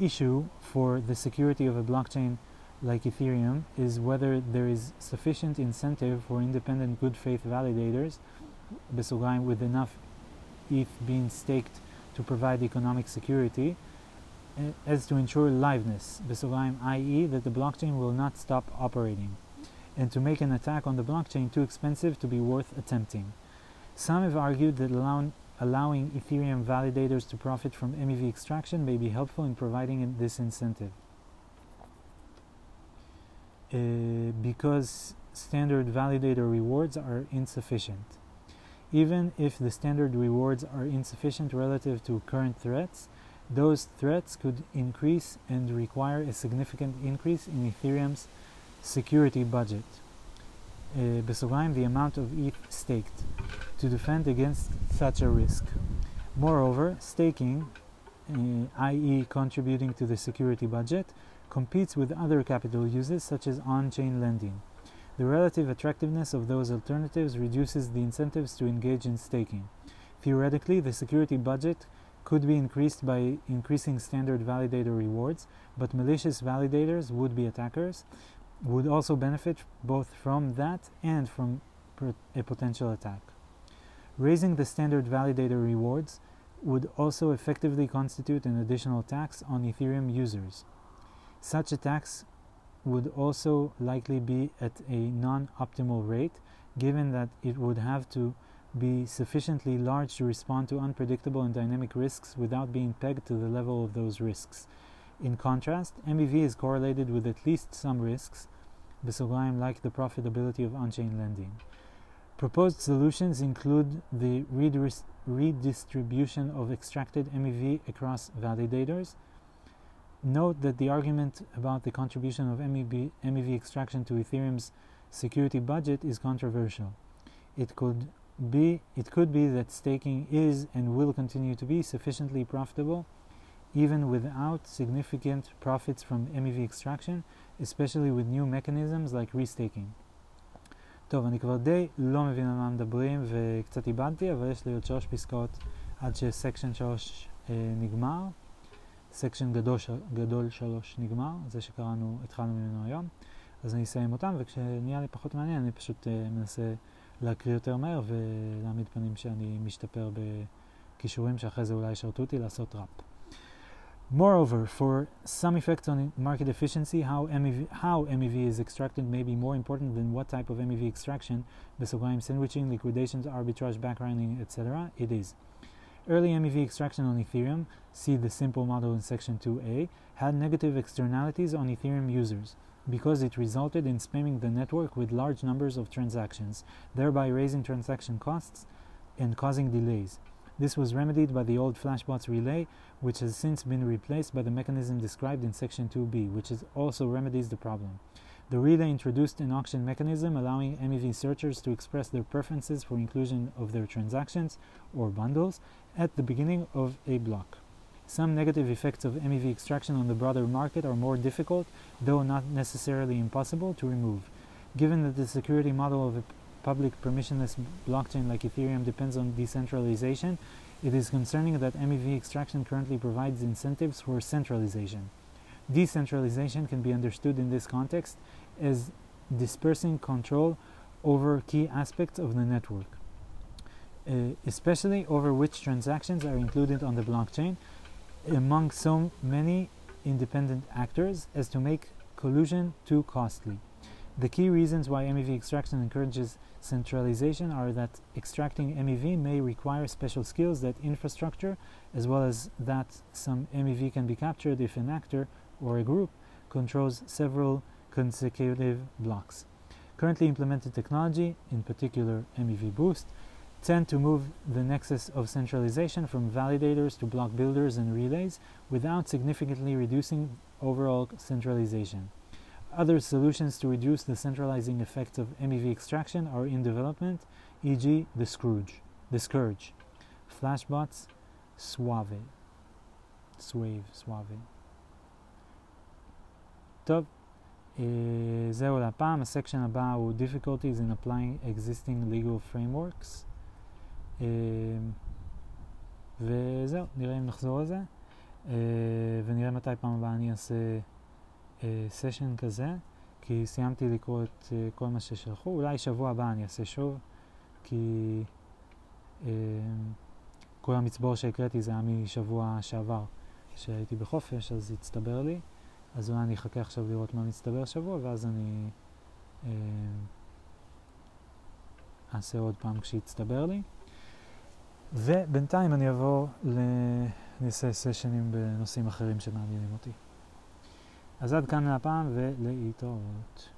issue for the security of a blockchain like Ethereum is whether there is sufficient incentive for independent good faith validators with enough ETH being staked to provide economic security as to ensure liveness, i.e., that the blockchain will not stop operating, and to make an attack on the blockchain too expensive to be worth attempting. Some have argued that allow- allowing Ethereum validators to profit from MEV extraction may be helpful in providing this incentive. Uh, because standard validator rewards are insufficient. Even if the standard rewards are insufficient relative to current threats, those threats could increase and require a significant increase in Ethereum's security budget. Uh, the amount of ETH staked to defend against such a risk. Moreover, staking, uh, i.e., contributing to the security budget, competes with other capital uses such as on chain lending. The relative attractiveness of those alternatives reduces the incentives to engage in staking. Theoretically, the security budget could be increased by increasing standard validator rewards, but malicious validators, would be attackers, would also benefit both from that and from a potential attack. Raising the standard validator rewards would also effectively constitute an additional tax on Ethereum users. Such a tax would also likely be at a non optimal rate, given that it would have to be sufficiently large to respond to unpredictable and dynamic risks without being pegged to the level of those risks. In contrast, MEV is correlated with at least some risks, like the profitability of on chain lending. Proposed solutions include the redistribution of extracted MEV across validators, Note that the argument about the contribution of MEV, MEV extraction to Ethereum's security budget is controversial. It could be it could be that staking is and will continue to be sufficiently profitable even without significant profits from MEV extraction, especially with new mechanisms like restaking. טוב, אני כבר די לא מבין על מה מדברים וקצת איבדתי, אבל יש לי עוד שלוש פסקאות עד שסקשן שלוש אה, נגמר. סקשן גדול, גדול שלוש נגמר, זה שקראנו, התחלנו ממנו היום, אז אני אסיים אותם, וכשנהיה לי פחות מעניין אני פשוט uh, מנסה להקריא יותר מהר ולהעמיד פנים שאני משתפר בכישורים שאחרי זה אולי ישרתו אותי לעשות ראפ. Moreover, for some effects on market efficiency, how MEV, how MEV is extracted may be more important than what type of MEV extraction, בסוגריים sandwiching, liquidations, arbitrage, backrunning, etc. it is. Early MEV extraction on Ethereum, see the simple model in section 2a, had negative externalities on Ethereum users because it resulted in spamming the network with large numbers of transactions, thereby raising transaction costs and causing delays. This was remedied by the old Flashbots relay, which has since been replaced by the mechanism described in section 2b, which also remedies the problem. The relay introduced an auction mechanism allowing MEV searchers to express their preferences for inclusion of their transactions or bundles at the beginning of a block. Some negative effects of MEV extraction on the broader market are more difficult, though not necessarily impossible, to remove. Given that the security model of a public permissionless blockchain like Ethereum depends on decentralization, it is concerning that MEV extraction currently provides incentives for centralization. Decentralization can be understood in this context as dispersing control over key aspects of the network, Uh, especially over which transactions are included on the blockchain among so many independent actors as to make collusion too costly. The key reasons why MEV extraction encourages centralization are that extracting MEV may require special skills that infrastructure, as well as that some MEV can be captured if an actor or a group controls several consecutive blocks. Currently implemented technology, in particular MEV Boost, tend to move the nexus of centralization from validators to block builders and relays without significantly reducing overall centralization. Other solutions to reduce the centralizing effects of MEV extraction are in development, e.g., the Scrooge, the Scourge, Flashbots, Suave, Suave, Suave. טוב, זהו להפעם. הסקשן הבא הוא difficulties in applying existing legal frameworks. וזהו, נראה אם נחזור לזה. ונראה מתי פעם הבאה אני אעשה סשן כזה, כי סיימתי לקרוא את כל מה ששלחו. אולי שבוע הבא אני אעשה שוב, כי כל המצבור שהקראתי זה היה משבוע שעבר, שהייתי בחופש, אז הצטבר לי. אז אולי אני אחכה עכשיו לראות מה מצטבר השבוע, ואז אני אה, אעשה עוד פעם כשיצטבר לי. ובינתיים אני אבוא, ל... אני אעשה סשנים בנושאים אחרים שמעניינים אותי. אז עד כאן להפעם ולהתראות.